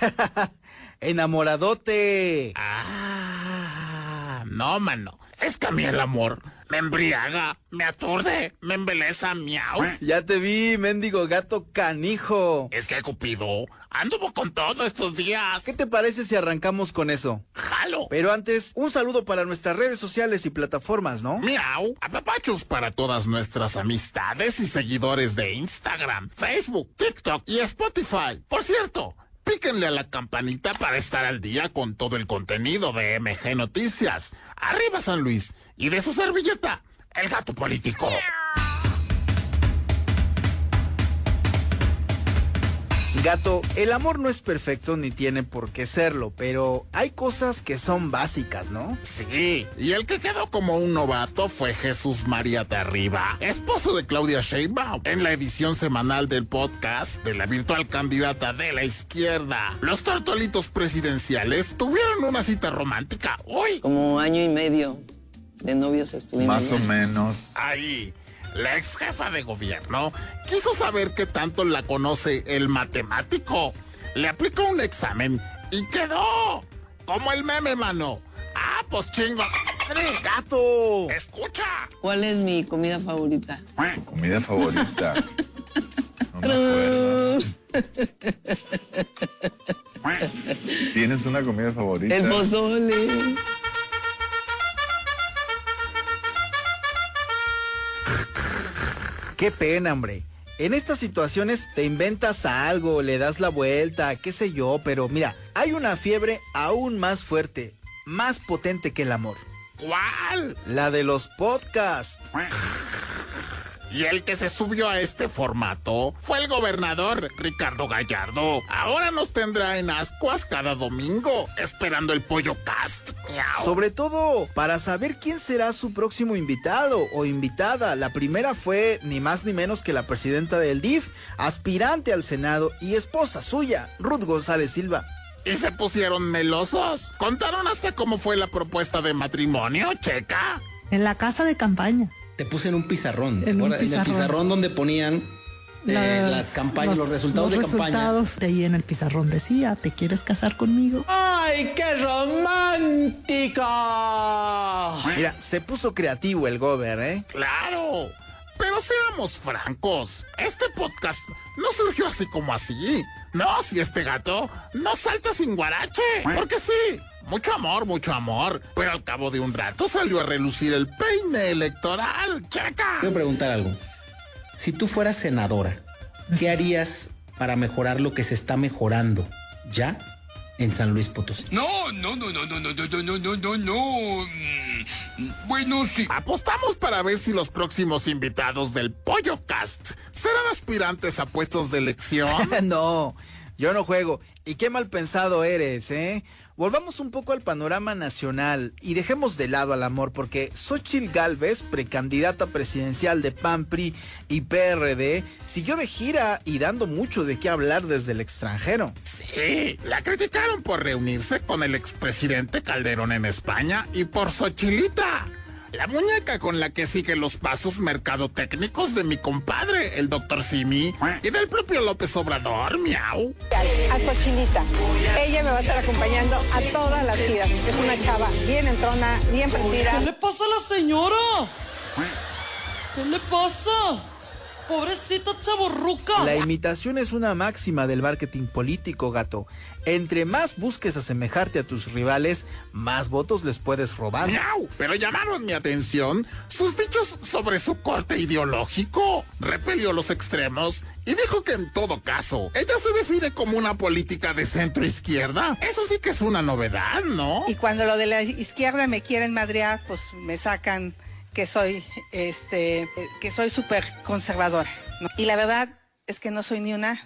[laughs] Enamoradote. Ah, no, mano. Es que a mí el amor me embriaga, me aturde, me embeleza, miau. Ya te vi, mendigo gato canijo. Es que Cupido anduvo con todo estos días. ¿Qué te parece si arrancamos con eso? ¡Jalo! Pero antes, un saludo para nuestras redes sociales y plataformas, ¿no? Miau. Apapachos para todas nuestras amistades y seguidores de Instagram, Facebook, TikTok y Spotify. Por cierto, píquenle a la campanita para estar al día con todo el contenido de MG Noticias. Arriba San Luis y de su servilleta, el gato político. Gato, el amor no es perfecto ni tiene por qué serlo, pero hay cosas que son básicas, ¿no? Sí, y el que quedó como un novato fue Jesús María Terriba, esposo de Claudia Sheinbaum, en la edición semanal del podcast de la virtual candidata de la izquierda. Los tortolitos presidenciales tuvieron una cita romántica hoy. Como año y medio de novios estuvimos. Más o menos. Ahí la ex jefa de gobierno, quiso saber qué tanto la conoce el matemático. Le aplicó un examen y quedó como el meme, mano. Ah, pues chingo. ¡Gato! ¡Escucha! ¿Cuál es mi comida favorita? ¿Tu comida favorita? [laughs] No me acuerdo. ¿Tienes una comida favorita? El pozole. Qué pena, hombre. En estas situaciones te inventas algo, le das la vuelta, qué sé yo, pero mira, hay una fiebre aún más fuerte, más potente que el amor. ¿Cuál? La de los podcasts. [laughs] Y el que se subió a este formato fue el gobernador Ricardo Gallardo. Ahora nos tendrá en ascuas cada domingo, esperando el pollo cast. Miau. Sobre todo para saber quién será su próximo invitado o invitada. La primera fue ni más ni menos que la presidenta del DIF, aspirante al Senado y esposa suya, Ruth González Silva. Y se pusieron melosos. Contaron hasta cómo fue la propuesta de matrimonio, checa. En la casa de campaña. Te puse en un pizarrón. En un Ahora, En el pizarrón. pizarrón donde ponían eh, las, campañas, los, resultados los de campaña. resultados. De ahí en el pizarrón decía, ¿te quieres casar conmigo? ¡Ay, qué romántica! Mira, se puso creativo el gober, ¿eh? Claro. Pero seamos francos, este podcast no surgió así como así. No, si este gato no salta sin guarache. Porque sí, mucho amor, mucho amor. Pero al cabo de un rato salió a relucir el peine electoral, checa. Quiero preguntar algo. Si tú fueras senadora, ¿qué harías para mejorar lo que se está mejorando ya en San Luis Potosí? No, no, no, no, no, no, no, no, no, no, no. Mm, Bueno, sí. Apostamos para ver si los próximos invitados del Pollo Cast serán aspirantes a puestos de elección. [laughs] no, yo no juego. Y qué mal pensado eres, ¿eh? Volvamos un poco al panorama nacional y dejemos de lado al amor porque Xochil Gálvez, precandidata presidencial de PAN, PRI y PRD, siguió de gira y dando mucho de qué hablar desde el extranjero. Sí, la criticaron por reunirse con el expresidente Calderón en España y por Xochilita, la muñeca con la que sigue los pasos mercadotécnicos de mi compadre, el doctor Simi, y del propio López Obrador, miau. a Xochilita. Ella me va a estar acompañando a todas las giras. Es una chava bien entrona, bien prendida. ¿Qué le pasa a la señora? ¿Qué le pasa? Pobrecita chaborruca. La imitación es una máxima del marketing político, gato. Entre más busques asemejarte a tus rivales, más votos les puedes robar. Miau, pero llamaron mi atención sus dichos sobre su corte ideológico. Repelió los extremos y dijo que en todo caso, ella se define como una política de centro izquierda. Eso sí que es una novedad, ¿no? Y cuando lo de la izquierda me quieren madrear, pues me sacan que soy, este, que soy súper conservadora. ¿no? Y la verdad es que no soy ni una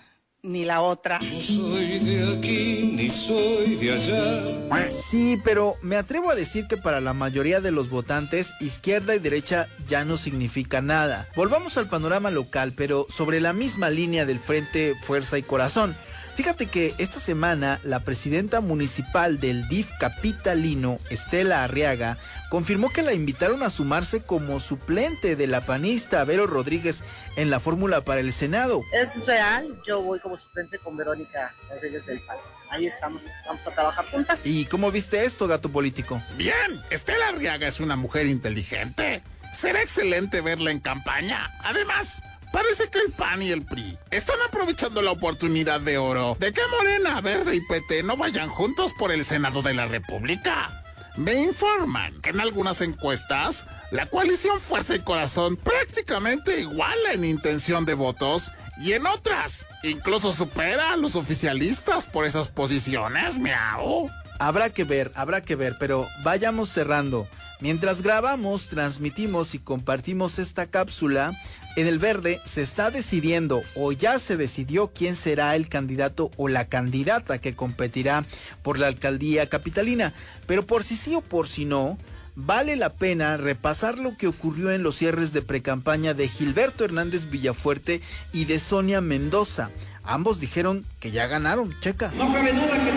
ni la otra. No soy de aquí ni soy de allá. Sí, pero me atrevo a decir que para la mayoría de los votantes, izquierda y derecha ya no significa nada. Volvamos al panorama local, pero sobre la misma línea del Frente Fuerza y Corazón. Fíjate que esta semana la presidenta municipal del DIF capitalino, Estela Arriaga, confirmó que la invitaron a sumarse como suplente de la panista Vero Rodríguez en la fórmula para el Senado. Es real, yo voy como suplente con Verónica Rodríguez del PAN. Ahí estamos, vamos a trabajar juntas. ¿Y cómo viste esto, gato político? Bien, Estela Arriaga es una mujer inteligente. Será excelente verla en campaña. Además, parece que el PAN y el PRI están aprovechando la oportunidad de oro de que Morena, Verde y PT no vayan juntos por el Senado de la República. Me informan que en algunas encuestas la coalición Fuerza y Corazón prácticamente iguala en intención de votos y en otras incluso supera a los oficialistas por esas posiciones, miau. Habrá que ver, habrá que ver, pero vayamos cerrando. Mientras grabamos, transmitimos y compartimos esta cápsula, en el verde se está decidiendo o ya se decidió quién será el candidato o la candidata que competirá por la alcaldía capitalina. Pero por si sí o por si no, vale la pena repasar lo que ocurrió en los cierres de precampaña de Gilberto Hernández Villafuerte y de Sonia Mendoza. Ambos dijeron que ya ganaron, checa. No cabe duda que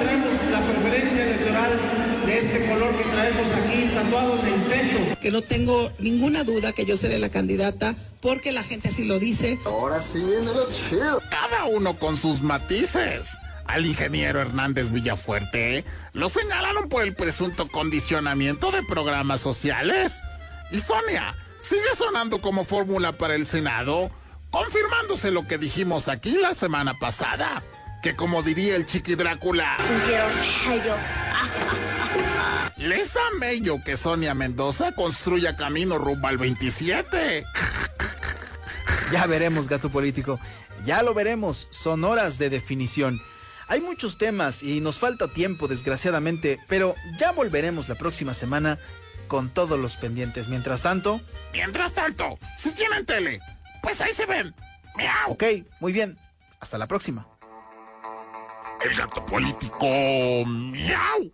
electoral de este color que traemos aquí tatuado en el pecho. Que no tengo ninguna duda que yo seré la candidata porque la gente así lo dice. Ahora sí viene lo chido. Cada uno con sus matices. Al ingeniero Hernández Villafuerte lo señalaron por el presunto condicionamiento de programas sociales. Y Sonia sigue sonando como fórmula para el Senado, confirmándose lo que dijimos aquí la semana pasada. Que como diría el chiqui Drácula, les da mello que Sonia Mendoza construya camino rumbo al 27. Ya veremos, gato político. Ya lo veremos. Son horas de definición. Hay muchos temas y nos falta tiempo, desgraciadamente, pero ya volveremos la próxima semana con todos los pendientes. Mientras tanto. Mientras tanto, si tienen tele, pues ahí se ven. Miau. Ok, muy bien. Hasta la próxima. El gato político. Miau.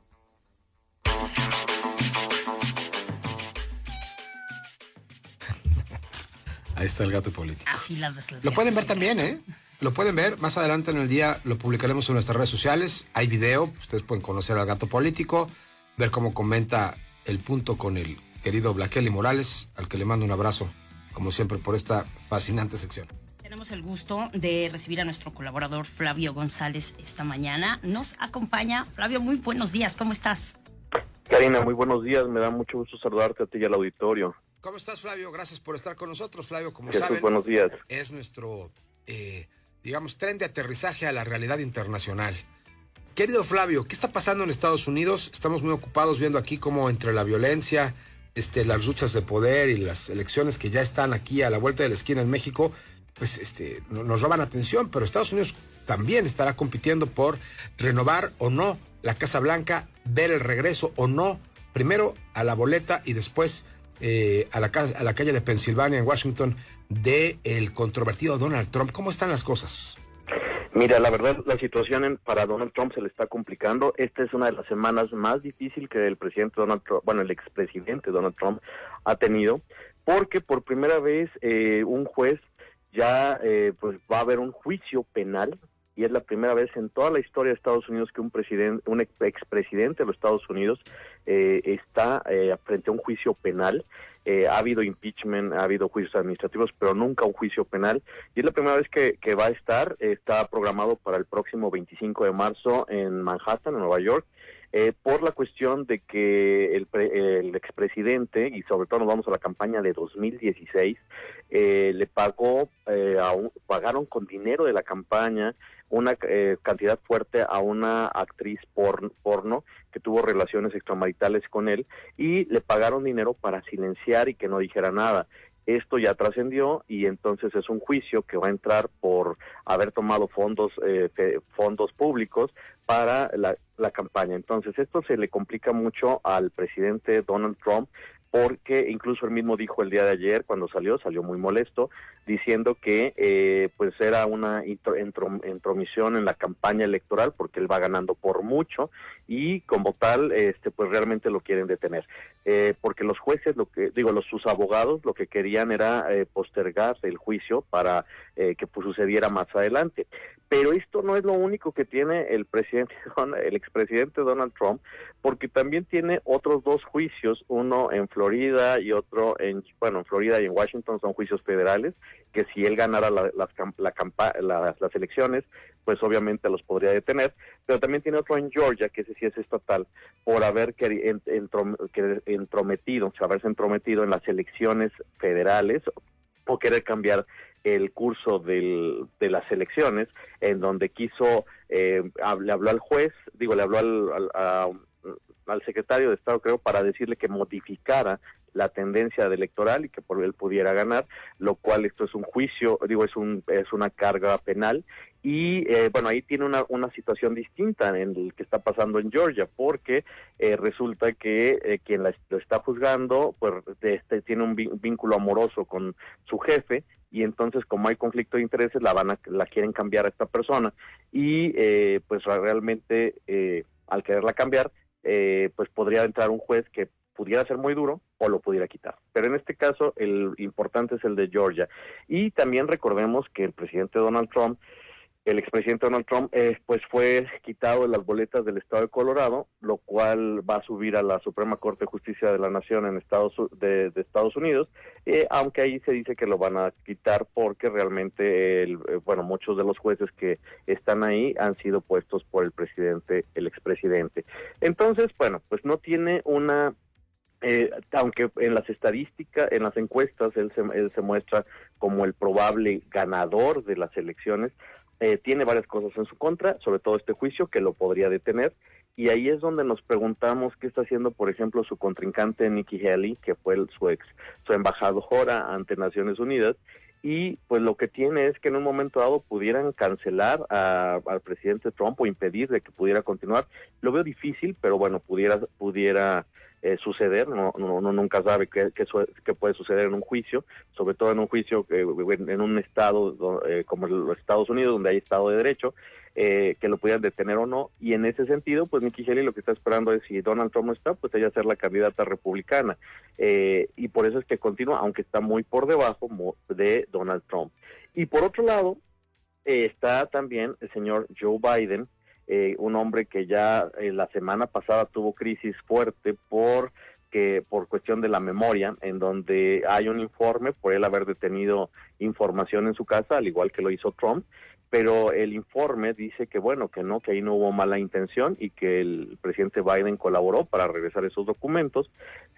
Ahí está el gato político. Afiladas las Lo pueden ver también, ¿eh? lo pueden ver, más adelante en el día lo publicaremos en nuestras redes sociales, hay video, ustedes pueden conocer al gato político, ver cómo comenta el punto con el querido Blaqueli Morales, al que le mando un abrazo, como siempre, por esta fascinante sección. Tenemos el gusto de recibir a nuestro colaborador Flavio González esta mañana. Nos acompaña. Flavio, muy buenos días, ¿cómo estás? Karina, muy buenos días. Me da mucho gusto saludarte a ti y al auditorio. ¿Cómo estás, Flavio? Gracias por estar con nosotros. Flavio, como Jesús, saben, buenos días. es nuestro, eh, digamos, tren de aterrizaje a la realidad internacional. Querido Flavio, ¿qué está pasando en Estados Unidos? Estamos muy ocupados viendo aquí cómo entre la violencia, este, las luchas de poder y las elecciones que ya están aquí a la vuelta de la esquina en México, pues este, no- nos roban atención, pero Estados Unidos también estará compitiendo por renovar o no la Casa Blanca, ver el regreso o no, primero a la boleta y después eh, a, la, ca- a la calle de Pensilvania en Washington de el controvertido Donald Trump. ¿Cómo están las cosas? Mira, la verdad, la situación en- para Donald Trump se le está complicando. Esta es una de las semanas más difíciles que el presidente Donald Trump, bueno, el expresidente Donald Trump ha tenido, porque por primera vez eh, un juez ya eh, pues va a haber un juicio penal y es la primera vez en toda la historia de Estados Unidos que un presidente, un ex- expresidente de los Estados Unidos eh, está eh, frente a un juicio penal. Eh, ha habido impeachment, ha habido juicios administrativos, pero nunca un juicio penal. Y es la primera vez que, que va a estar, está programado para el próximo 25 de marzo en Manhattan, en Nueva York, eh, por la cuestión de que el, pre- el expresidente, y sobre todo nos vamos a la campaña de 2016, eh, le pagó, eh, a pagaron con dinero de la campaña una eh, cantidad fuerte a una actriz por- porno que tuvo relaciones extramaritales con él y le pagaron dinero para silenciar y que no dijera nada. Esto ya trascendió y entonces es un juicio que va a entrar por haber tomado fondos eh, fondos públicos para la, la campaña. Entonces esto se le complica mucho al presidente Donald Trump porque incluso él mismo dijo el día de ayer cuando salió, salió muy molesto, diciendo que eh, pues era una intromisión en la campaña electoral porque él va ganando por mucho y como tal este pues realmente lo quieren detener. Eh, porque los jueces lo que digo los sus abogados lo que querían era eh, postergar el juicio para eh, que pues, sucediera más adelante. Pero esto no es lo único que tiene el presidente [laughs] el expresidente Donald Trump porque también tiene otros dos juicios uno en Florida y otro en bueno en Florida y en Washington son juicios federales que si él ganara la- las, la las, las elecciones, pues obviamente los podría detener, pero también tiene otro en Georgia, que ese sí es estatal, por haber que- entrometido, o sea, haberse entrometido en las elecciones federales o querer cambiar el curso del- de las elecciones, en donde quiso, eh, le habló al juez, digo, le habló al, al- a- al secretario de Estado, creo, para decirle que modificara la tendencia electoral y que por él pudiera ganar, lo cual esto es un juicio, digo, es un es una carga penal. Y eh, bueno, ahí tiene una, una situación distinta en el que está pasando en Georgia, porque eh, resulta que eh, quien la, lo está juzgando, pues este, tiene un vínculo amoroso con su jefe y entonces como hay conflicto de intereses la van a, la quieren cambiar a esta persona. Y eh, pues realmente eh, al quererla cambiar eh, pues podría entrar un juez que pudiera ser muy duro o lo pudiera quitar. Pero en este caso el importante es el de Georgia. Y también recordemos que el presidente Donald Trump, el expresidente Donald Trump, eh, pues fue quitado de las boletas del estado de Colorado, lo cual va a subir a la Suprema Corte de Justicia de la Nación en Estados de, de Estados Unidos, eh, aunque ahí se dice que lo van a quitar porque realmente, el, eh, bueno, muchos de los jueces que están ahí han sido puestos por el presidente, el expresidente. Entonces, bueno, pues no tiene una eh, aunque en las estadísticas, en las encuestas, él se, él se muestra como el probable ganador de las elecciones, eh, tiene varias cosas en su contra, sobre todo este juicio que lo podría detener. Y ahí es donde nos preguntamos qué está haciendo, por ejemplo, su contrincante Nikki Haley, que fue el- su ex, su embajadora ante Naciones Unidas. Y pues lo que tiene es que en un momento dado pudieran cancelar a- al presidente Trump o impedir de que pudiera continuar. Lo veo difícil, pero bueno, pudiera, pudiera eh, suceder, no, no, uno nunca sabe qué, puede suceder en un juicio, sobre todo en un juicio eh, en un estado do- eh, como los Estados Unidos, donde hay Estado de Derecho, eh, que lo pudieran detener o no, y en ese sentido, pues Nikki Haley lo que está esperando es si Donald Trump no está, pues ella ser la candidata republicana, Eh, y por eso es que continúa, aunque está muy por debajo de Donald Trump. Y por otro lado, eh, está también el señor Joe Biden, eh, un hombre que ya eh, la semana pasada tuvo crisis fuerte por que por cuestión de la memoria, en donde hay un informe por él haber detenido información en su casa, al igual que lo hizo Trump, pero el informe dice que bueno, que no, que ahí no hubo mala intención y que el presidente Biden colaboró para regresar esos documentos.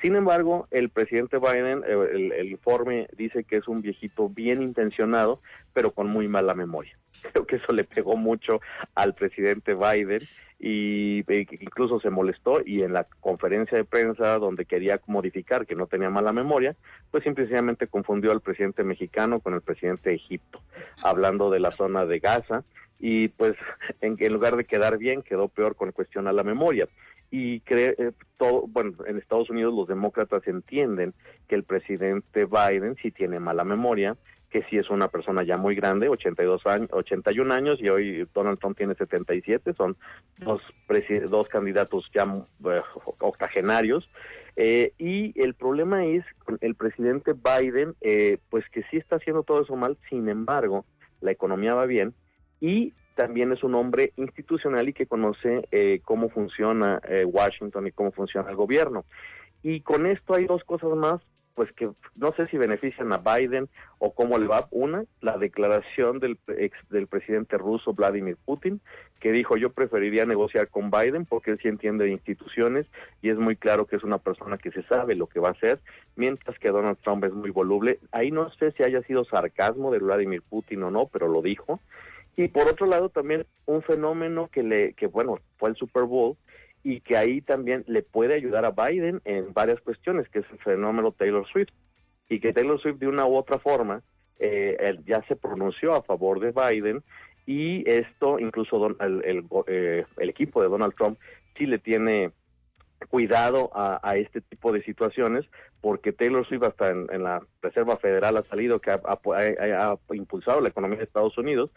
Sin embargo, el presidente Biden, eh, el, el informe dice que es un viejito bien intencionado, pero con muy mala memoria. [laughs] Creo que eso le pegó mucho al presidente Biden y e incluso se molestó y en la conferencia de prensa donde quería modificar que no tenía mala memoria, pues simplemente confundió al presidente mexicano con el presidente de Egipto, hablando de la zona de Gaza y pues [laughs] en, en lugar de quedar bien quedó peor con cuestión a la memoria. Y cree eh, todo bueno en Estados Unidos los demócratas entienden que el presidente Biden sí tiene mala memoria que sí es una persona ya muy grande, 82 años, 81 años y hoy Donald Trump tiene 77, son dos dos candidatos ya eh, octogenarios eh, y el problema es el presidente Biden, eh, pues que sí está haciendo todo eso mal, sin embargo, la economía va bien y también es un hombre institucional y que conoce eh, cómo funciona eh, Washington y cómo funciona el gobierno. Y con esto hay dos cosas más, pues que no sé si benefician a Biden o cómo le va. Una, la declaración del, ex, del presidente ruso Vladimir Putin, que dijo yo preferiría negociar con Biden porque él sí entiende de instituciones y es muy claro que es una persona que se sabe lo que va a hacer, mientras que Donald Trump es muy voluble. Ahí no sé si haya sido sarcasmo de Vladimir Putin o no, pero lo dijo. Y por otro lado también un fenómeno que le que bueno, fue el Super Bowl y que ahí también le puede ayudar a Biden en varias cuestiones, que es el fenómeno Taylor Swift. Y que Taylor Swift de una u otra forma eh, él ya se pronunció a favor de Biden y esto incluso don- el, el, eh, el equipo de Donald Trump sí le tiene cuidado a, este tipo de situaciones porque Taylor Swift hasta en, la Reserva Federal ha salido que ha- ha- ha impulsado la economía de Estados Unidos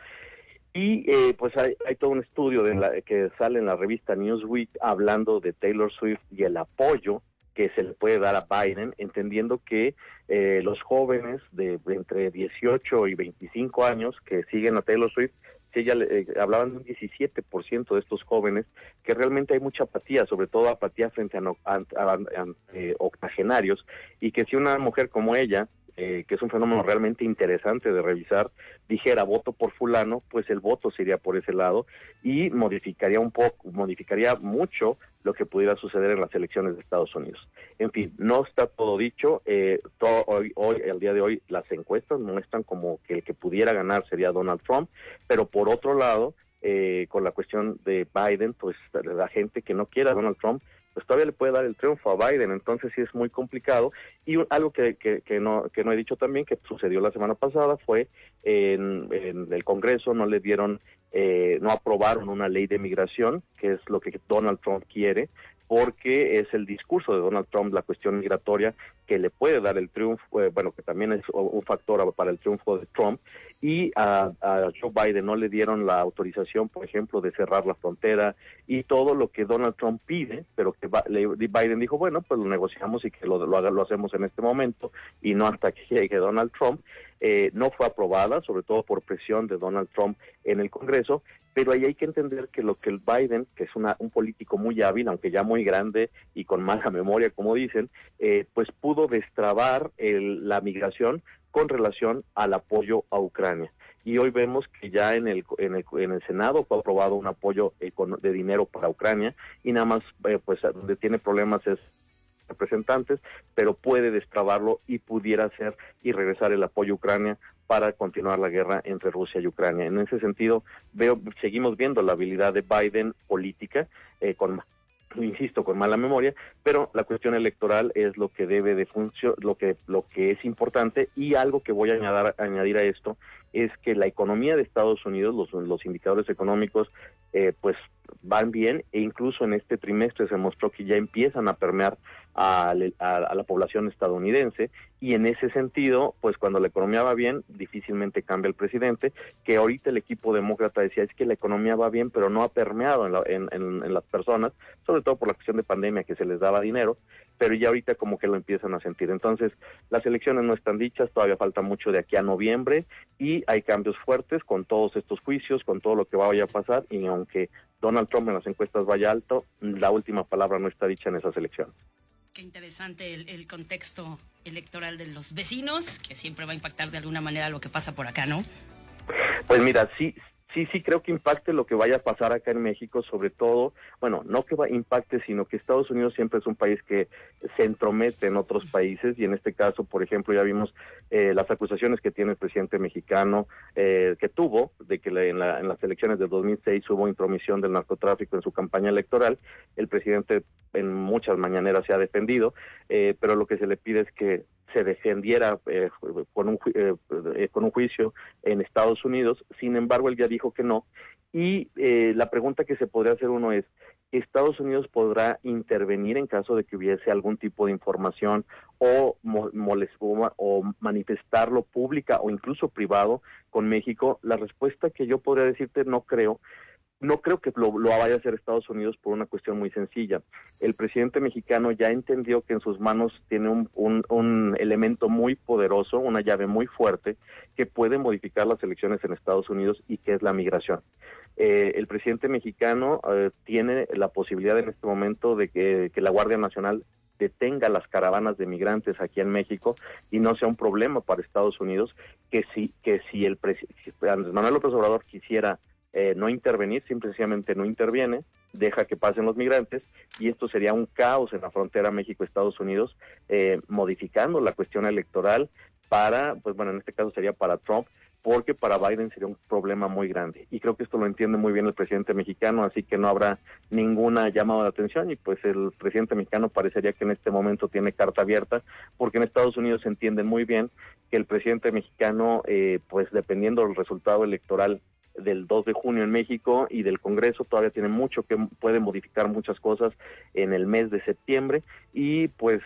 y eh, pues hay, hay todo un estudio de la, que sale en la revista Newsweek hablando de Taylor Swift y el apoyo que se le puede dar a Biden, entendiendo que eh, los jóvenes de entre 18 y 25 años que siguen a Taylor Swift, si ella eh, hablaban de un 17% de estos jóvenes, que realmente hay mucha apatía, sobre todo apatía frente a, no- a- a- a- eh, octogenarios, y que si una mujer como ella eh, que es un fenómeno realmente interesante de revisar, dijera voto por fulano, pues el voto sería por ese lado y modificaría un poco, modificaría mucho lo que pudiera suceder en las elecciones de Estados Unidos. En fin, no está todo dicho. Eh, todo, hoy, hoy, el día de hoy, las encuestas muestran como que el que pudiera ganar sería Donald Trump, pero por otro lado, eh, con la cuestión de Biden, pues la gente que no quiera a Donald Trump, pues todavía le puede dar el triunfo a Biden, entonces sí es muy complicado. Y algo que, que, que no, que no he dicho también, que sucedió la semana pasada, fue en, en el Congreso no le dieron, eh, no aprobaron una ley de migración, que es lo que Donald Trump quiere, porque es el discurso de Donald Trump, la cuestión migratoria, que le puede dar el triunfo, eh, bueno, que también es un factor para el triunfo de Trump, y a, a Joe Biden no le dieron la autorización, por ejemplo, de cerrar la frontera y todo lo que Donald Trump pide, pero que Biden dijo, bueno, pues lo negociamos y que lo, lo, lo hacemos en este momento y no hasta que llegue Donald Trump. Eh, no fue aprobada, sobre todo por presión de Donald Trump en el Congreso, pero ahí hay que entender que lo que el Biden, que es una, un político muy hábil, aunque ya muy grande y con mala memoria, como dicen, eh, pues pudo destrabar el- la migración con relación al apoyo a Ucrania. Y hoy vemos que ya en el, en el, en el Senado fue aprobado un apoyo de dinero para Ucrania y nada más, eh, pues donde tiene problemas es representantes, pero puede destrabarlo y pudiera ser y regresar el apoyo a Ucrania para continuar la guerra entre Rusia y Ucrania. En ese sentido, veo, seguimos viendo la habilidad de Biden política, eh, con insisto, con mala memoria, pero la cuestión electoral es lo que debe de funcionar, lo que, lo que es importante. Y algo que voy a añadir, a esto es que la economía de Estados Unidos, los, los indicadores económicos eh, pues van bien. E incluso en este trimestre se mostró que ya empiezan a permear a, a, la población estadounidense y en ese sentido, pues cuando la economía va bien, difícilmente cambia el presidente, que ahorita el equipo demócrata decía es que la economía va bien, pero no ha permeado en, la, en, en las personas, sobre todo por la cuestión de pandemia que se les daba dinero, pero ya ahorita como que lo empiezan a sentir. Entonces, las elecciones no están dichas, todavía falta mucho de aquí a noviembre y hay cambios fuertes con todos estos juicios, con todo lo que vaya a pasar y aunque Donald Trump en las encuestas vaya alto, la última palabra no está dicha en esas elecciones. Qué interesante el, el, contexto electoral de los vecinos, que siempre va a impactar de alguna manera lo que pasa por acá, ¿no? Pues mira, sí, sí, sí creo que impacte lo que vaya a pasar acá en México, sobre todo, bueno, no que va, impacte, sino que Estados Unidos siempre es un país que se entromete en otros países y en este caso, por ejemplo, ya vimos eh, las acusaciones que tiene el presidente mexicano, eh, que tuvo de que en, la, en las elecciones de 2006 hubo intromisión del narcotráfico en su campaña electoral. El presidente en muchas mañaneras se ha defendido, eh, pero lo que se le pide es que se defendiera eh, con, un, eh, con un juicio en Estados Unidos. Sin embargo, él ya dijo que no. Y eh, la pregunta que se podría hacer uno es, ¿Estados Unidos podrá intervenir en caso de que hubiese algún tipo de información o, o manifestarlo pública o incluso privado con México? La respuesta que yo podría decirte no creo, no creo que lo, vaya a hacer Estados Unidos por una cuestión muy sencilla. El presidente mexicano ya entendió que en sus manos tiene un, un, un, elemento muy poderoso, una llave muy fuerte, que puede modificar las elecciones en Estados Unidos y que es la migración. Eh, el presidente mexicano eh, tiene la posibilidad en este momento de que, la Guardia Nacional detenga las caravanas de migrantes aquí en México y no sea un problema para Estados Unidos, que si, que si el presidente Andrés Manuel López Obrador quisiera eh, no intervenir, simplemente no interviene, deja que pasen los migrantes y esto sería un caos en la frontera México-Estados Unidos, eh, modificando la cuestión electoral para, pues bueno, en este caso sería para Trump, porque para Biden sería un problema muy grande. Y creo que esto lo entiende muy bien el presidente mexicano, así que no habrá ninguna llamada de atención y pues el presidente mexicano parecería que en este momento tiene carta abierta, porque en Estados Unidos se entiende muy bien que el presidente mexicano, eh, pues dependiendo del resultado electoral del 2 de junio en México y del Congreso todavía tiene mucho que puede modificar muchas cosas en el mes de septiembre y pues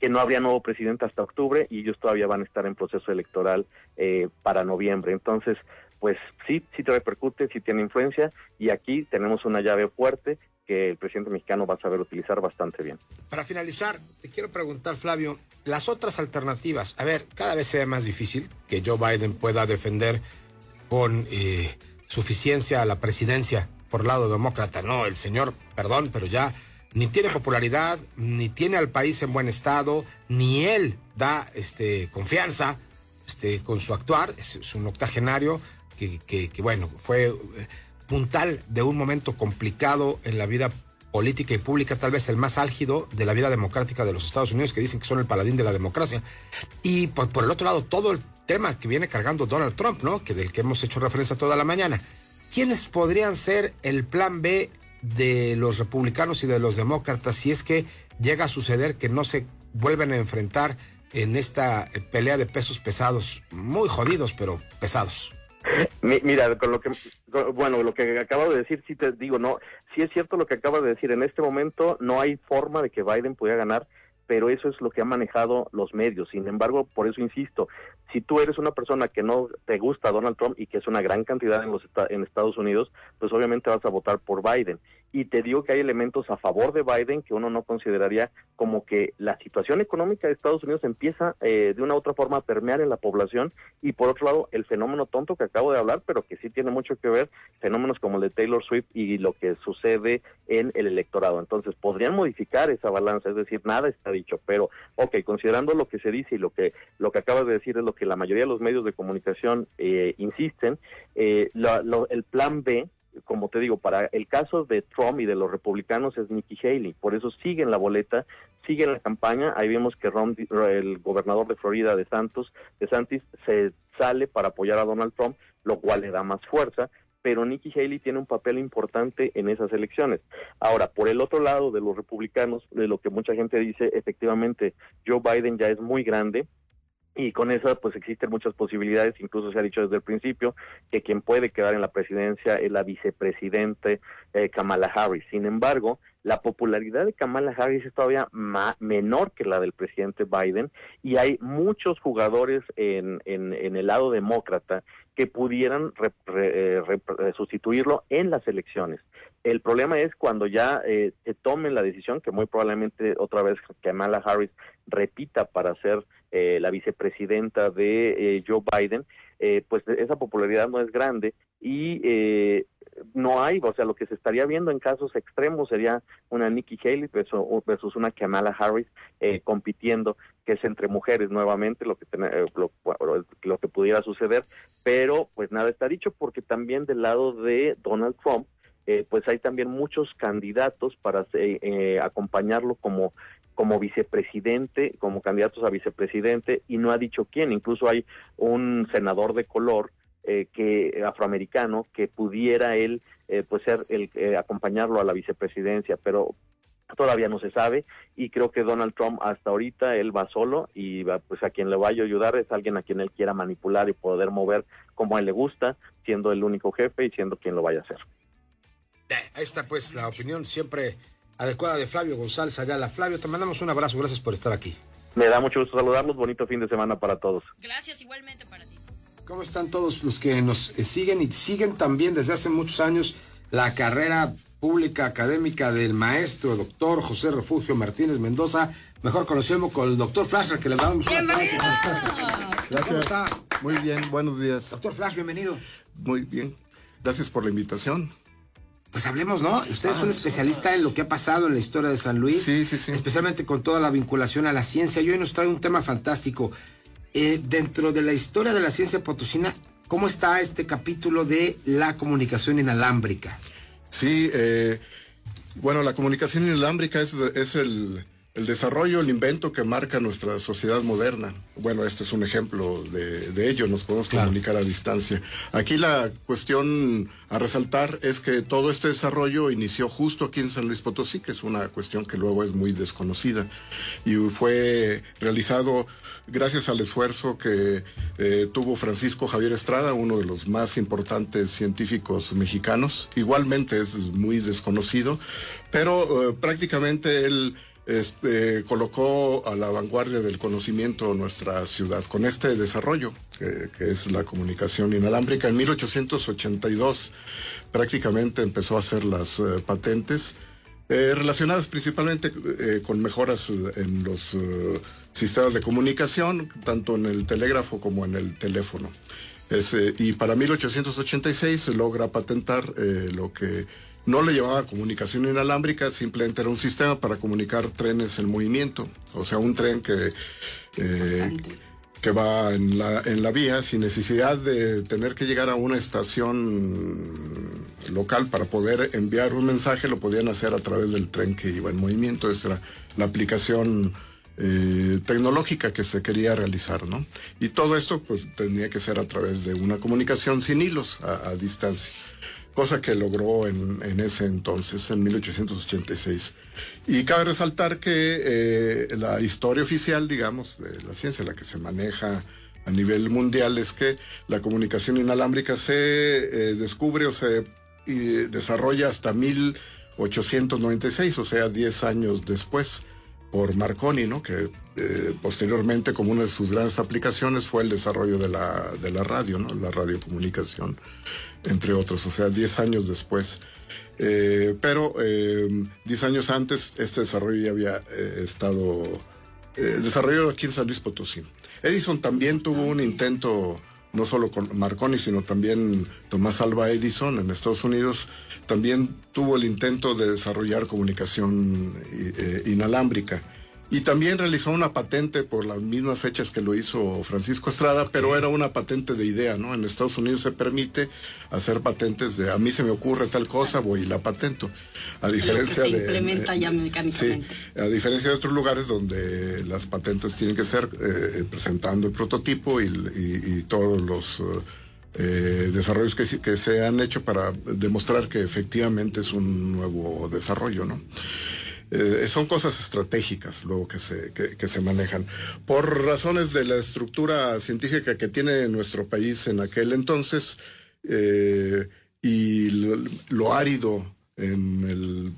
que no habría nuevo presidente hasta octubre y ellos todavía van a estar en proceso electoral eh, para noviembre. Entonces, pues sí, sí te repercute, sí tiene influencia y aquí tenemos una llave fuerte que el presidente mexicano va a saber utilizar bastante bien. Para finalizar, te quiero preguntar, Flavio, las otras alternativas. A ver, cada vez se ve más difícil que Joe Biden pueda defender con eh, suficiencia a la presidencia por lado demócrata. No, el señor, perdón, pero ya ni tiene popularidad, ni tiene al país en buen estado, ni él da este, confianza este, con su actuar. Es, un octogenario que, que, que, bueno, fue eh, puntal de un momento complicado en la vida política y pública, tal vez el más álgido de la vida democrática de los Estados Unidos, que dicen que son el paladín de la democracia. Y por, por el otro lado, todo el tema que viene cargando Donald Trump, ¿no? Que del que hemos hecho referencia toda la mañana. ¿Quiénes podrían ser el plan B de los republicanos y de los demócratas si es que llega a suceder que no se vuelven a enfrentar en esta pelea de pesos pesados, muy jodidos, pero pesados? [laughs] Mira, con lo que, bueno, lo que acabo de decir, sí te digo, no, sí es cierto lo que acabas de decir, en este momento no hay forma de que Biden pudiera ganar, pero eso es lo que han manejado los medios. Sin embargo, por eso insisto, si tú eres una persona que no te gusta Donald Trump y que es una gran cantidad en los en Estados Unidos, pues obviamente vas a votar por Biden. Y te digo que hay elementos a favor de Biden que uno no consideraría como que la situación económica de Estados Unidos empieza eh, de una u otra forma a permear en la población y por otro lado el fenómeno tonto que acabo de hablar, pero que sí tiene mucho que ver, fenómenos como el de Taylor Swift y lo que sucede en el electorado. Entonces podrían modificar esa balanza, es decir, nada está dicho, pero ok, considerando lo que se dice y lo que lo que acabas de decir es lo que la mayoría de los medios de comunicación eh, insisten, eh, la, el plan B como te digo, para el caso de Trump y de los republicanos es Nikki Haley, por eso siguen la boleta, siguen la campaña, ahí vemos que Ron, el gobernador de Florida de Santos, de Santis, se sale para apoyar a Donald Trump, lo cual le da más fuerza, pero Nikki Haley tiene un papel importante en esas elecciones. Ahora, por el otro lado de los republicanos, de lo que mucha gente dice, efectivamente, Joe Biden ya es muy grande, y con eso pues existen muchas posibilidades, incluso se ha dicho desde el principio que quien puede quedar en la presidencia es la vicepresidente eh, Kamala Harris. Sin embargo, la popularidad de Kamala Harris es todavía menor que la del presidente Biden y hay muchos jugadores en, en, en el lado demócrata que pudieran eh, sustituirlo en las elecciones. El problema es cuando ya eh, se tomen la decisión, que muy probablemente otra vez Kamala Harris repita para ser eh, la vicepresidenta de eh, Joe Biden, eh, pues esa popularidad no es grande y no hay, o sea, lo que se estaría viendo en casos extremos sería una Nikki Haley versus, una Kamala Harris compitiendo, que es entre mujeres nuevamente lo que, lo, lo que pudiera suceder, pero pues nada está dicho porque también del lado de Donald Trump, pues hay también muchos candidatos para acompañarlo como como vicepresidente, como candidatos a vicepresidente, y no ha dicho quién. Incluso hay un senador de color eh, que afroamericano que pudiera él eh, pues ser el eh, acompañarlo a la vicepresidencia, pero todavía no se sabe y creo que Donald Trump hasta ahorita él va solo y va, pues a quien le vaya a ayudar es alguien a quien él quiera manipular y poder mover como a él le gusta, siendo el único jefe y siendo quien lo vaya a hacer. Ahí está pues la opinión siempre adecuada de Flavio González Ayala. Flavio, te mandamos un abrazo, gracias por estar aquí. Me da mucho gusto saludarlos, bonito fin de semana para todos. Gracias igualmente para ti. ¿Cómo están todos los que nos eh, siguen y siguen también desde hace muchos años la carrera pública académica del maestro doctor José Refugio Martínez Mendoza, mejor conocido como el doctor Flasher, que le damos un aplauso. Gracias. Muy bien, buenos días. Doctor Flash, bienvenido. Muy bien. Gracias por la invitación. Pues hablemos, ¿no? Usted es un especialista en lo que ha pasado en la historia de San Luis. Sí, sí, sí. Especialmente con toda la vinculación a la ciencia. Y hoy nos trae un tema fantástico. Eh, dentro de la historia de la ciencia potosina, ¿cómo está este capítulo de la comunicación inalámbrica? Sí, eh, bueno, la comunicación inalámbrica es, es el, el desarrollo, el invento que marca nuestra sociedad moderna. Bueno, este es un ejemplo de, ello, nos podemos comunicar a distancia. Aquí la cuestión a resaltar es que todo este desarrollo inició justo aquí en San Luis Potosí, que es una cuestión que luego es muy desconocida, y fue realizado gracias al esfuerzo que eh, tuvo Francisco Javier Estrada, uno de los más importantes científicos mexicanos. Igualmente es muy desconocido, pero eh, prácticamente él este, colocó a la vanguardia del conocimiento nuestra ciudad con este desarrollo, que, es la comunicación inalámbrica. En 1882 prácticamente empezó a hacer las eh, patentes, eh, relacionadas principalmente eh, con mejoras en los sistemas de comunicación, tanto en el telégrafo como en el teléfono. y para 1886 se logra patentar lo que no le llevaba comunicación inalámbrica, simplemente era un sistema para comunicar trenes en movimiento. O sea, un tren que, eh, que va en la, en la vía sin necesidad de tener que llegar a una estación local para poder enviar un mensaje, lo podían hacer a través del tren que iba en movimiento. Esa era la aplicación eh, tecnológica que se quería realizar, ¿no? Y todo esto pues tenía que ser a través de una comunicación sin hilos a distancia cosa que logró en, ese entonces, en 1886. Y cabe resaltar que eh, la historia oficial, digamos, de la ciencia, la que se maneja a nivel mundial, es que la comunicación inalámbrica se eh, descubre o se desarrolla hasta 1896, o sea, 10 años después por Marconi, ¿no? que eh, posteriormente como una de sus grandes aplicaciones fue el desarrollo de la, de la radio, ¿no? la radiocomunicación, entre otros, o sea, 10 años después. Eh, pero 10 eh, años antes este desarrollo ya había estado desarrollado aquí en San Luis Potosí. Edison también tuvo un intento no solo con Marconi, sino también Tomás Alba Edison en Estados Unidos, también tuvo el intento de desarrollar comunicación eh, inalámbrica. Y también realizó una patente por las mismas fechas que lo hizo Francisco Estrada, pero era una patente de idea, ¿no? En Estados Unidos se permite hacer patentes de a mí se me ocurre tal cosa, voy y la patento. A diferencia se de. implementa ya mecánicamente. Sí, a diferencia de otros lugares donde las patentes tienen que ser eh, presentando el prototipo y, todos los. Eh, desarrollos que, que se han hecho para demostrar que efectivamente es un nuevo desarrollo, ¿no? Eh, son cosas estratégicas luego que se, que, se manejan. Por razones de la estructura científica que tiene nuestro país en aquel entonces eh, y lo, árido en el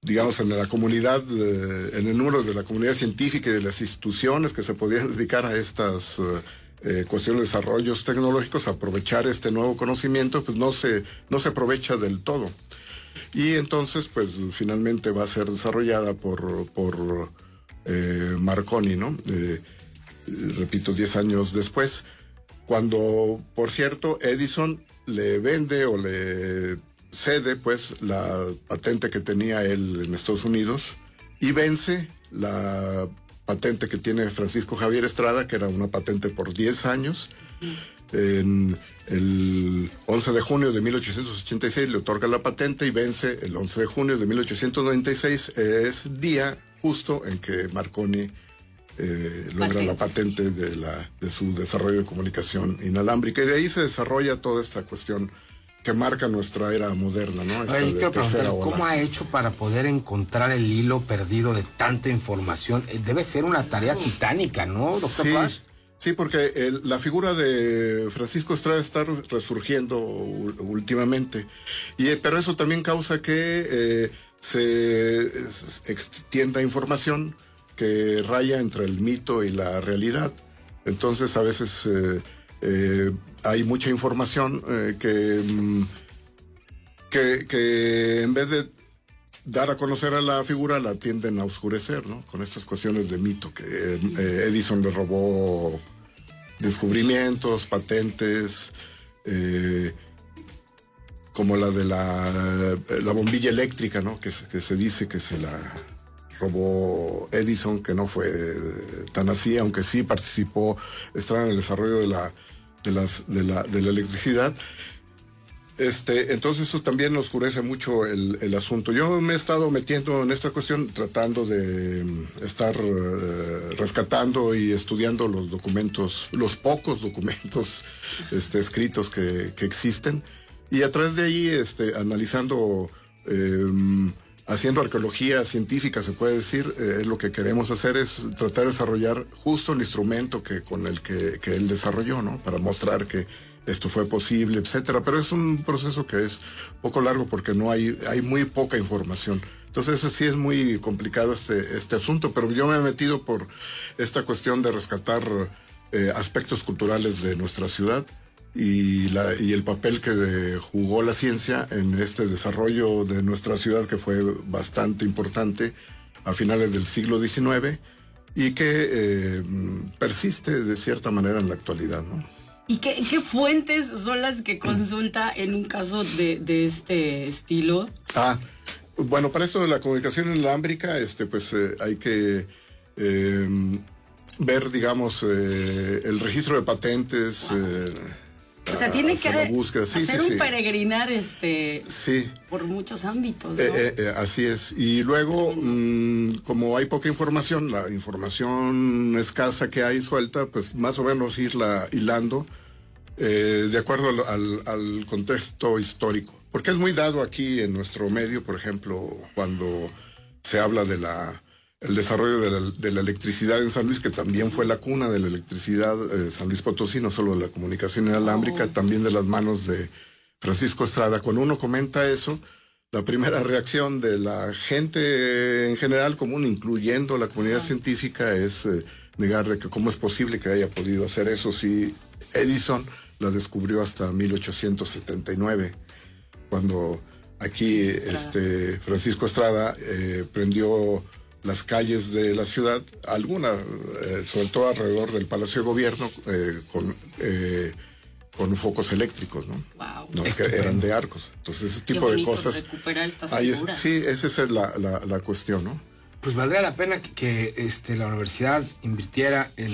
digamos, en la comunidad, eh, en el número de la comunidad científica y de las instituciones que se podían dedicar a estas cuestiones de desarrollos tecnológicos, aprovechar este nuevo conocimiento, pues no se, no se aprovecha del todo. Y entonces, pues finalmente va a ser desarrollada por, por eh, Marconi, ¿no? Eh, repito, 10 años después, cuando, por cierto, Edison le vende o le cede pues la patente que tenía él en Estados Unidos y vence la patente que tiene Francisco Javier Estrada, que era una patente por 10 años. En el 11 de junio de 1886 le otorga la patente y vence el 11 de junio de 1896. Es día justo en que Marconi eh, logra la patente de, la, de su desarrollo de comunicación inalámbrica. Y de ahí se desarrolla toda esta cuestión que marca nuestra era moderna, ¿no? Esta quiero preguntar. ¿cómo ha hecho para poder encontrar el hilo perdido de tanta información? Eh, Debe ser una tarea titánica, ¿no, doctor Sí, Paz? Sí, porque el- la figura de Francisco Estrada está res- resurgiendo últimamente. Y, eh, pero eso también causa que eh, se extienda información que raya entre el mito y la realidad. Entonces a veces eh, hay mucha información mm, que, que en vez de dar a conocer a la figura la tienden a oscurecer, ¿no? Con estas cuestiones de mito, que eh, Edison le robó descubrimientos, patentes, eh, como la de la, la bombilla eléctrica, ¿no? Que, se- dice que se la robó Edison, que no fue eh, tan así, aunque sí participó, estaba en el desarrollo de la, de de la, de la electricidad. Este, entonces eso también oscurece mucho el, asunto. Yo me he estado metiendo en esta cuestión tratando de mm, estar eh, rescatando y estudiando los documentos, los pocos documentos este, escritos que, que existen y a través de ahí este, analizando, eh, haciendo arqueología científica, se puede decir, eh, lo que queremos hacer es tratar de desarrollar justo el instrumento que, con el que, que él desarrolló, ¿no? Para mostrar que esto fue posible, etcétera. Pero es un proceso que es poco largo porque no hay, hay muy poca información. Entonces sí es muy complicado este, este asunto, pero yo me he metido por esta cuestión de rescatar eh, aspectos culturales de nuestra ciudad y, la, y el papel que jugó la ciencia en este desarrollo de nuestra ciudad que fue bastante importante a finales del siglo XIX y que eh, persiste de cierta manera en la actualidad, ¿no? ¿Y qué, fuentes son las que consulta en un caso de, de este estilo? Ah, bueno, para esto de la comunicación inalámbrica, este, pues eh, hay que eh, ver, digamos, eh, el registro de patentes. O sea, tiene que la búsqueda. Sí, hacer sí, un sí. peregrinar este, Sí, por muchos ámbitos. ¿no? eh, eh, eh, así es. Y luego, mm, como hay poca información, la información escasa que hay suelta, pues más o menos irla hilando eh, de acuerdo al, al- al contexto histórico. Porque es muy dado aquí en nuestro medio, por ejemplo, cuando se habla de la el desarrollo de la, de la electricidad en San Luis, que también fue la cuna de la electricidad, eh, San Luis Potosí, no solo de la comunicación inalámbrica, también de las manos de Francisco Estrada. Cuando uno comenta eso, la primera reacción de la gente en general común, incluyendo la comunidad científica, es eh, negar de que cómo es posible que haya podido hacer eso si Edison la descubrió hasta 1879, cuando aquí este Francisco Estrada eh, prendió las calles de la ciudad, alguna, eh, sobre todo alrededor del Palacio de Gobierno, eh, con, eh, con focos eléctricos, ¿no? No, es que Estupendo. eran de arcos. Entonces, ese Qué tipo de cosas. recuperar estas ahí es- figuras. sí, esa es la, la- la cuestión, ¿no? Pues valdría la pena que, que, este, la universidad invirtiera en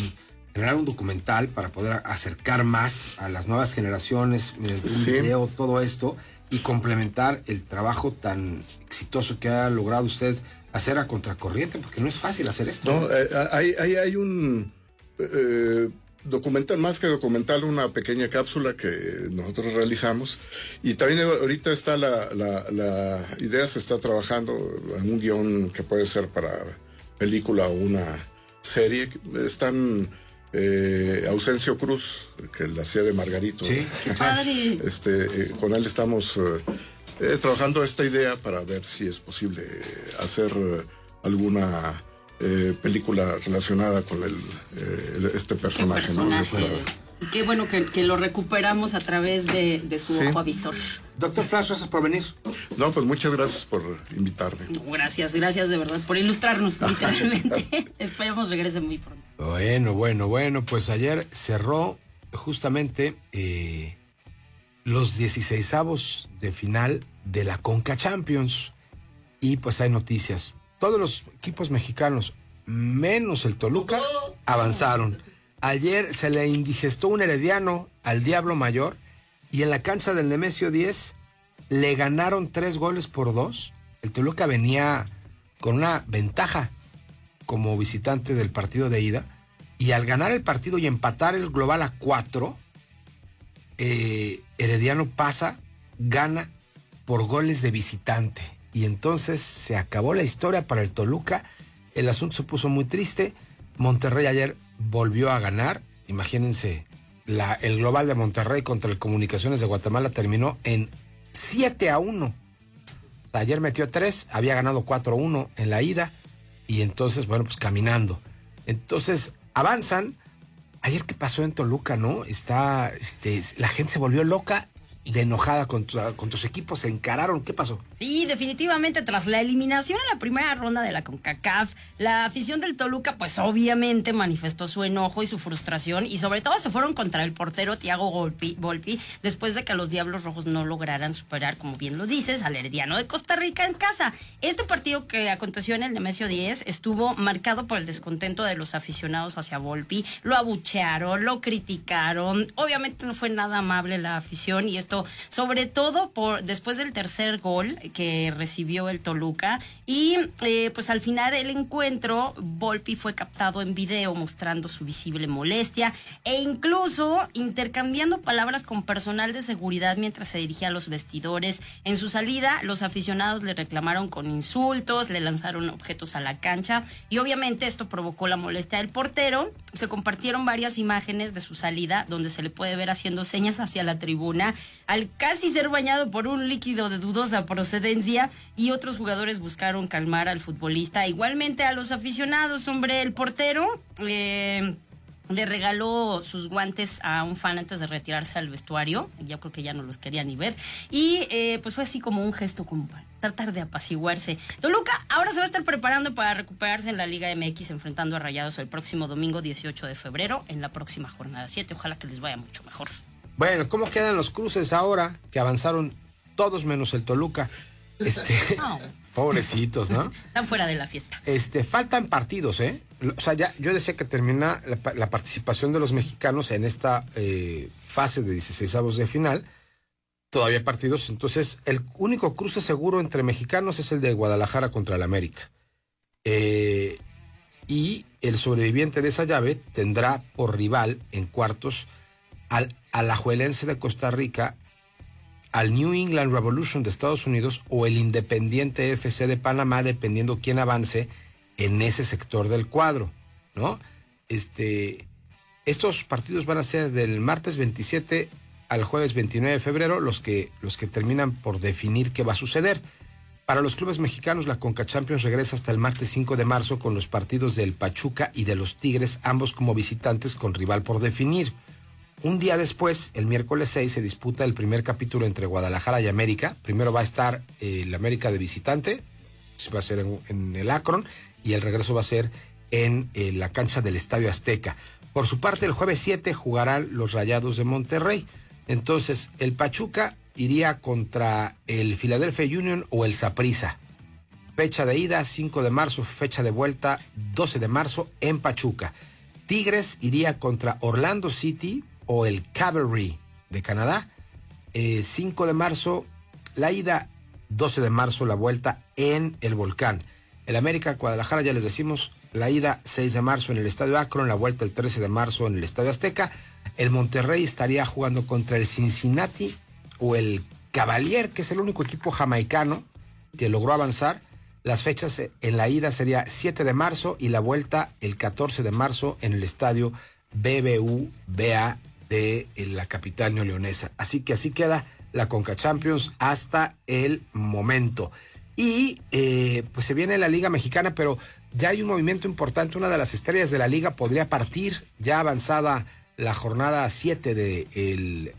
generar un documental para poder acercar más a las nuevas generaciones un Sí. video, todo esto, y complementar el trabajo tan exitoso que ha logrado usted hacer a contracorriente, porque no es fácil hacer esto. No, eh, hay, hay, hay un... eh, documental, más que documental, una pequeña cápsula que nosotros realizamos. Y también ahorita está la, la, la idea, se está trabajando en un guion que puede ser para película o una serie. Están eh, Ausencio Cruz, que la hacía de Margarito. [laughs] Qué padre. Este, eh, con él estamos eh, eh, trabajando esta idea para ver si es posible hacer eh, alguna eh, película relacionada con el, eh, este personaje. ¿no? personaje. Esta- Y Qué bueno que, que lo recuperamos a través de, de su Sí. ojo avisor. Doctor Flash, gracias por venir. No, pues muchas gracias por invitarme. Gracias, gracias de verdad por ilustrarnos, [laughs] literalmente. Esperemos regrese muy pronto. Bueno, bueno, bueno, pues ayer cerró justamente eh, los 16avos de final de la Conca Champions. Y pues hay noticias. Todos los equipos mexicanos, menos el Toluca, avanzaron. Ayer se le indigestó un herediano al Diablo Mayor y en la cancha del Nemesio 10 le ganaron tres goles por dos. El Toluca venía con una ventaja como visitante del partido de ida. Y al ganar el partido y empatar el global a cuatro, eh, Herediano pasa, gana por goles de visitante. Y entonces se acabó la historia para el Toluca. El asunto se puso muy triste. Monterrey ayer volvió a ganar. Imagínense, el global de Monterrey contra el Comunicaciones de Guatemala terminó en 7 a 1. Ayer metió 3, había ganado 4-1 en la ida y entonces, bueno, pues caminando. Entonces, avanzan. Ayer qué pasó en Toluca, ¿no? Está, este, la gente se volvió loca, de enojada con, tu- con tus equipos, se encararon. ¿Qué pasó? Sí, definitivamente tras la eliminación en la primera ronda de la CONCACAF, la afición del Toluca pues obviamente manifestó su enojo y su frustración y sobre todo se fueron contra el portero Tiago Volpi, después de que los Diablos Rojos no lograran superar, como bien lo dices, al Herediano de Costa Rica en casa. Este partido que aconteció en el Nemesio 10 estuvo marcado por el descontento de los aficionados hacia Volpi, lo abuchearon, lo criticaron, obviamente no fue nada amable la afición y esto sobre todo por después del tercer gol que recibió el Toluca y eh, pues al final del encuentro Volpi fue captado en video mostrando su visible molestia e incluso intercambiando palabras con personal de seguridad mientras se dirigía a los vestidores. En su salida los aficionados le reclamaron con insultos, le lanzaron objetos a la cancha y obviamente esto provocó la molestia del portero. Se compartieron varias imágenes de su salida donde se le puede ver haciendo señas hacia la tribuna al casi ser bañado por un líquido de dudosa procedencia y otros jugadores buscaron calmar al futbolista. Igualmente a los aficionados, hombre, el portero eh, le regaló sus guantes a un fan antes de retirarse al vestuario. Yo creo que ya no los quería ni ver. Y eh, pues fue así como un gesto como tratar de apaciguarse. Toluca ahora se va a estar preparando para recuperarse en la Liga MX enfrentando a Rayados el próximo domingo 18 de febrero en la próxima jornada 7. Ojalá que les vaya mucho mejor. Bueno, ¿cómo quedan los cruces ahora que avanzaron todos menos el Toluca? Este, [laughs] pobrecitos, ¿no? están fuera de la fiesta. Este, faltan partidos, ¿eh? O sea, ya, yo decía que termina la participación de los mexicanos en esta eh, fase de 16 avos de final. Todavía partidos, entonces el único cruce seguro entre mexicanos es el de Guadalajara contra el América. Eh, y el sobreviviente de esa llave tendrá por rival en cuartos al Alajuelense de Costa Rica, al New England Revolution de Estados Unidos o el Independiente FC de Panamá, dependiendo quién avance en ese sector del cuadro, ¿no? Este, estos partidos van a ser del martes 27 al jueves 29 de febrero, los que, los que terminan por definir qué va a suceder. Para los clubes mexicanos, la Conca Champions regresa hasta el martes 5 de marzo con los partidos del Pachuca y de los Tigres, ambos como visitantes con rival por definir. Un día después, el miércoles 6, se disputa el primer capítulo entre Guadalajara y América. Primero va a estar eh, el América de visitante, se va a ser en, en el Akron, y el regreso va a ser en eh, la cancha del Estadio Azteca. Por su parte, el jueves 7 jugarán los Rayados de Monterrey. Entonces, el Pachuca iría contra el Philadelphia Union o el Saprissa. Fecha de ida 5 de marzo, fecha de vuelta 12 de marzo en Pachuca. Tigres iría contra Orlando City o el Cavalry de Canadá. Eh, 5 de marzo la ida, 12 de marzo la vuelta en el Volcán. El América Guadalajara, ya les decimos, la ida 6 de marzo en el Estadio Akron, la vuelta el 13 de marzo en el Estadio Azteca. El Monterrey estaría jugando contra el Cincinnati o el Cavalier, que es el único equipo jamaicano que logró avanzar. Las fechas en la ida sería 7 de marzo y la vuelta el 14 de marzo en el estadio BBVA de eh, la capital neoleonesa. Así que así queda la Conca Champions hasta el momento. Y eh, pues se viene la Liga Mexicana, pero ya hay un movimiento importante. Una de las estrellas de la liga podría partir ya avanzada la jornada 7 de el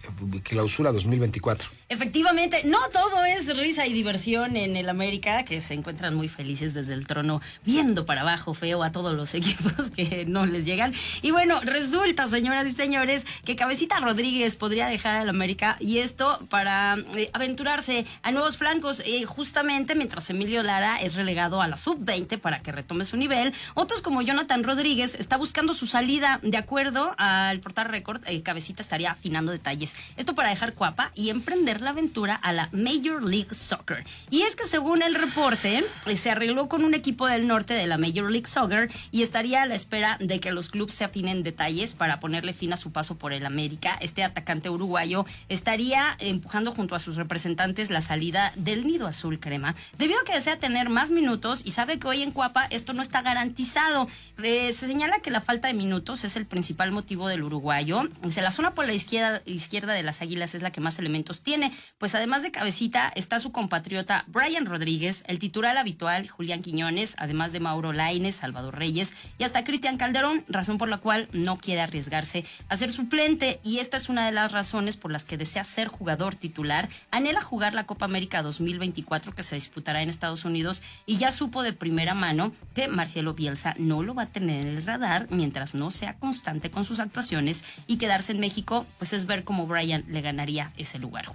clausura 2024. Efectivamente, no todo es risa y diversión en el América, que se encuentran muy felices desde el trono, viendo para abajo feo a todos los [laughs] equipos que no les llegan. Y bueno, resulta, señoras y señores, que Cabecita Rodríguez podría dejar al América y esto para eh, aventurarse a nuevos flancos, eh, justamente mientras Emilio Lara es relegado a la sub-20 para que retome su nivel. Otros como Jonathan Rodríguez está buscando su salida de acuerdo al portal récord. eh, Cabecita estaría afinando detalles. Esto para dejar cuapa y emprender la aventura a la Major League Soccer. Y es que según el reporte, eh, se arregló con un equipo del norte de la Major League Soccer y estaría a la espera de que los clubes se afinen detalles para ponerle fin a su paso por el América. Este atacante uruguayo estaría empujando junto a sus representantes la salida del nido azul crema, debido a que desea tener más minutos y sabe que hoy en Cuapa esto no está garantizado. Eh, se señala que la falta de minutos es el principal motivo del uruguayo. Dice, la zona por la izquierda, izquierda de las Águilas es la que más elementos tiene, pues además de cabecita está su compatriota Brian Rodríguez, el titular habitual Julián Quiñones, además de Mauro Laines, Salvador Reyes y hasta Cristian Calderón, razón por la cual no quiere arriesgarse a ser suplente. Y esta es una de las razones por las que desea ser jugador titular, anhela jugar la Copa América 2024 que se disputará en Estados Unidos y ya supo de primera mano que Marcelo Bielsa no lo va a tener en el radar mientras no sea constante con sus actuaciones y quedarse en México, pues es ver cómo Brian le ganaría ese lugar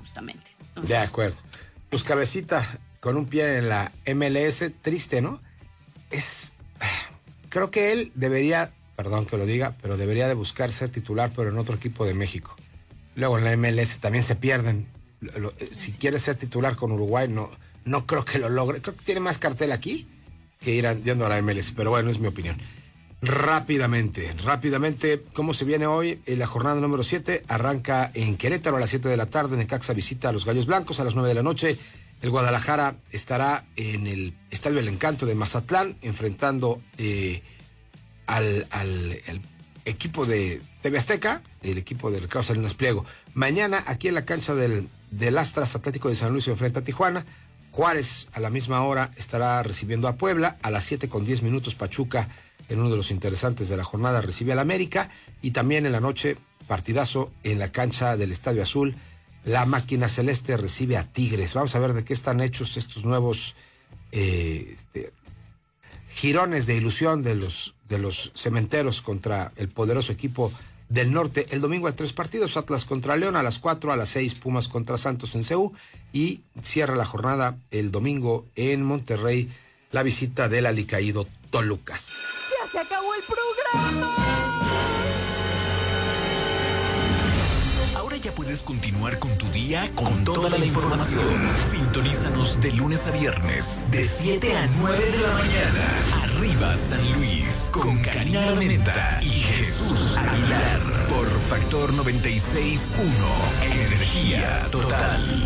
De acuerdo. Pues cabecita con un pie en la MLS, triste, ¿no? Es. Creo que él debería, perdón que lo diga, pero debería de buscar ser titular, pero en otro equipo de México. Luego en la MLS también se pierden. Lo- lo- si quiere ser titular con Uruguay, no, no creo que lo logre. Creo que tiene más cartel aquí que ir yendo a la MLS, pero bueno, es mi opinión. Rápidamente, rápidamente, ¿cómo se viene hoy? En la jornada número 7 arranca en Querétaro a las 7 de la tarde, Necaxa visita a los Gallos Blancos a las 9 de la noche. El Guadalajara estará en el Estadio El Encanto de Mazatlán enfrentando eh, al, al- al equipo de TV Azteca, el equipo de Ricardo Salinas Pliego. Mañana aquí en la cancha del, del Astras Atlético de San Luis se enfrenta a Tijuana. Juárez a la misma hora estará recibiendo a Puebla. A las 7 con 10 minutos Pachuca en uno de los interesantes de la jornada recibe al América. Y también en la noche partidazo en la cancha del Estadio Azul. La máquina celeste recibe a Tigres. Vamos a ver de qué están hechos estos nuevos eh, este, girones de ilusión de los, de los cementeros contra el poderoso equipo del norte. El domingo hay tres partidos, Atlas contra León a las 4, a las 6 Pumas contra Santos en CEU y cierra la jornada el domingo en Monterrey la visita del alicaído Tolucas. Ahora ya puedes continuar con tu día con, toda, la información. Sintonízanos de lunes a viernes, de 7 a 9 de la mañana. Arriba San Luis, con Karina Armenta y Jesús Aguilar. Por Factor 96.1. Energía total.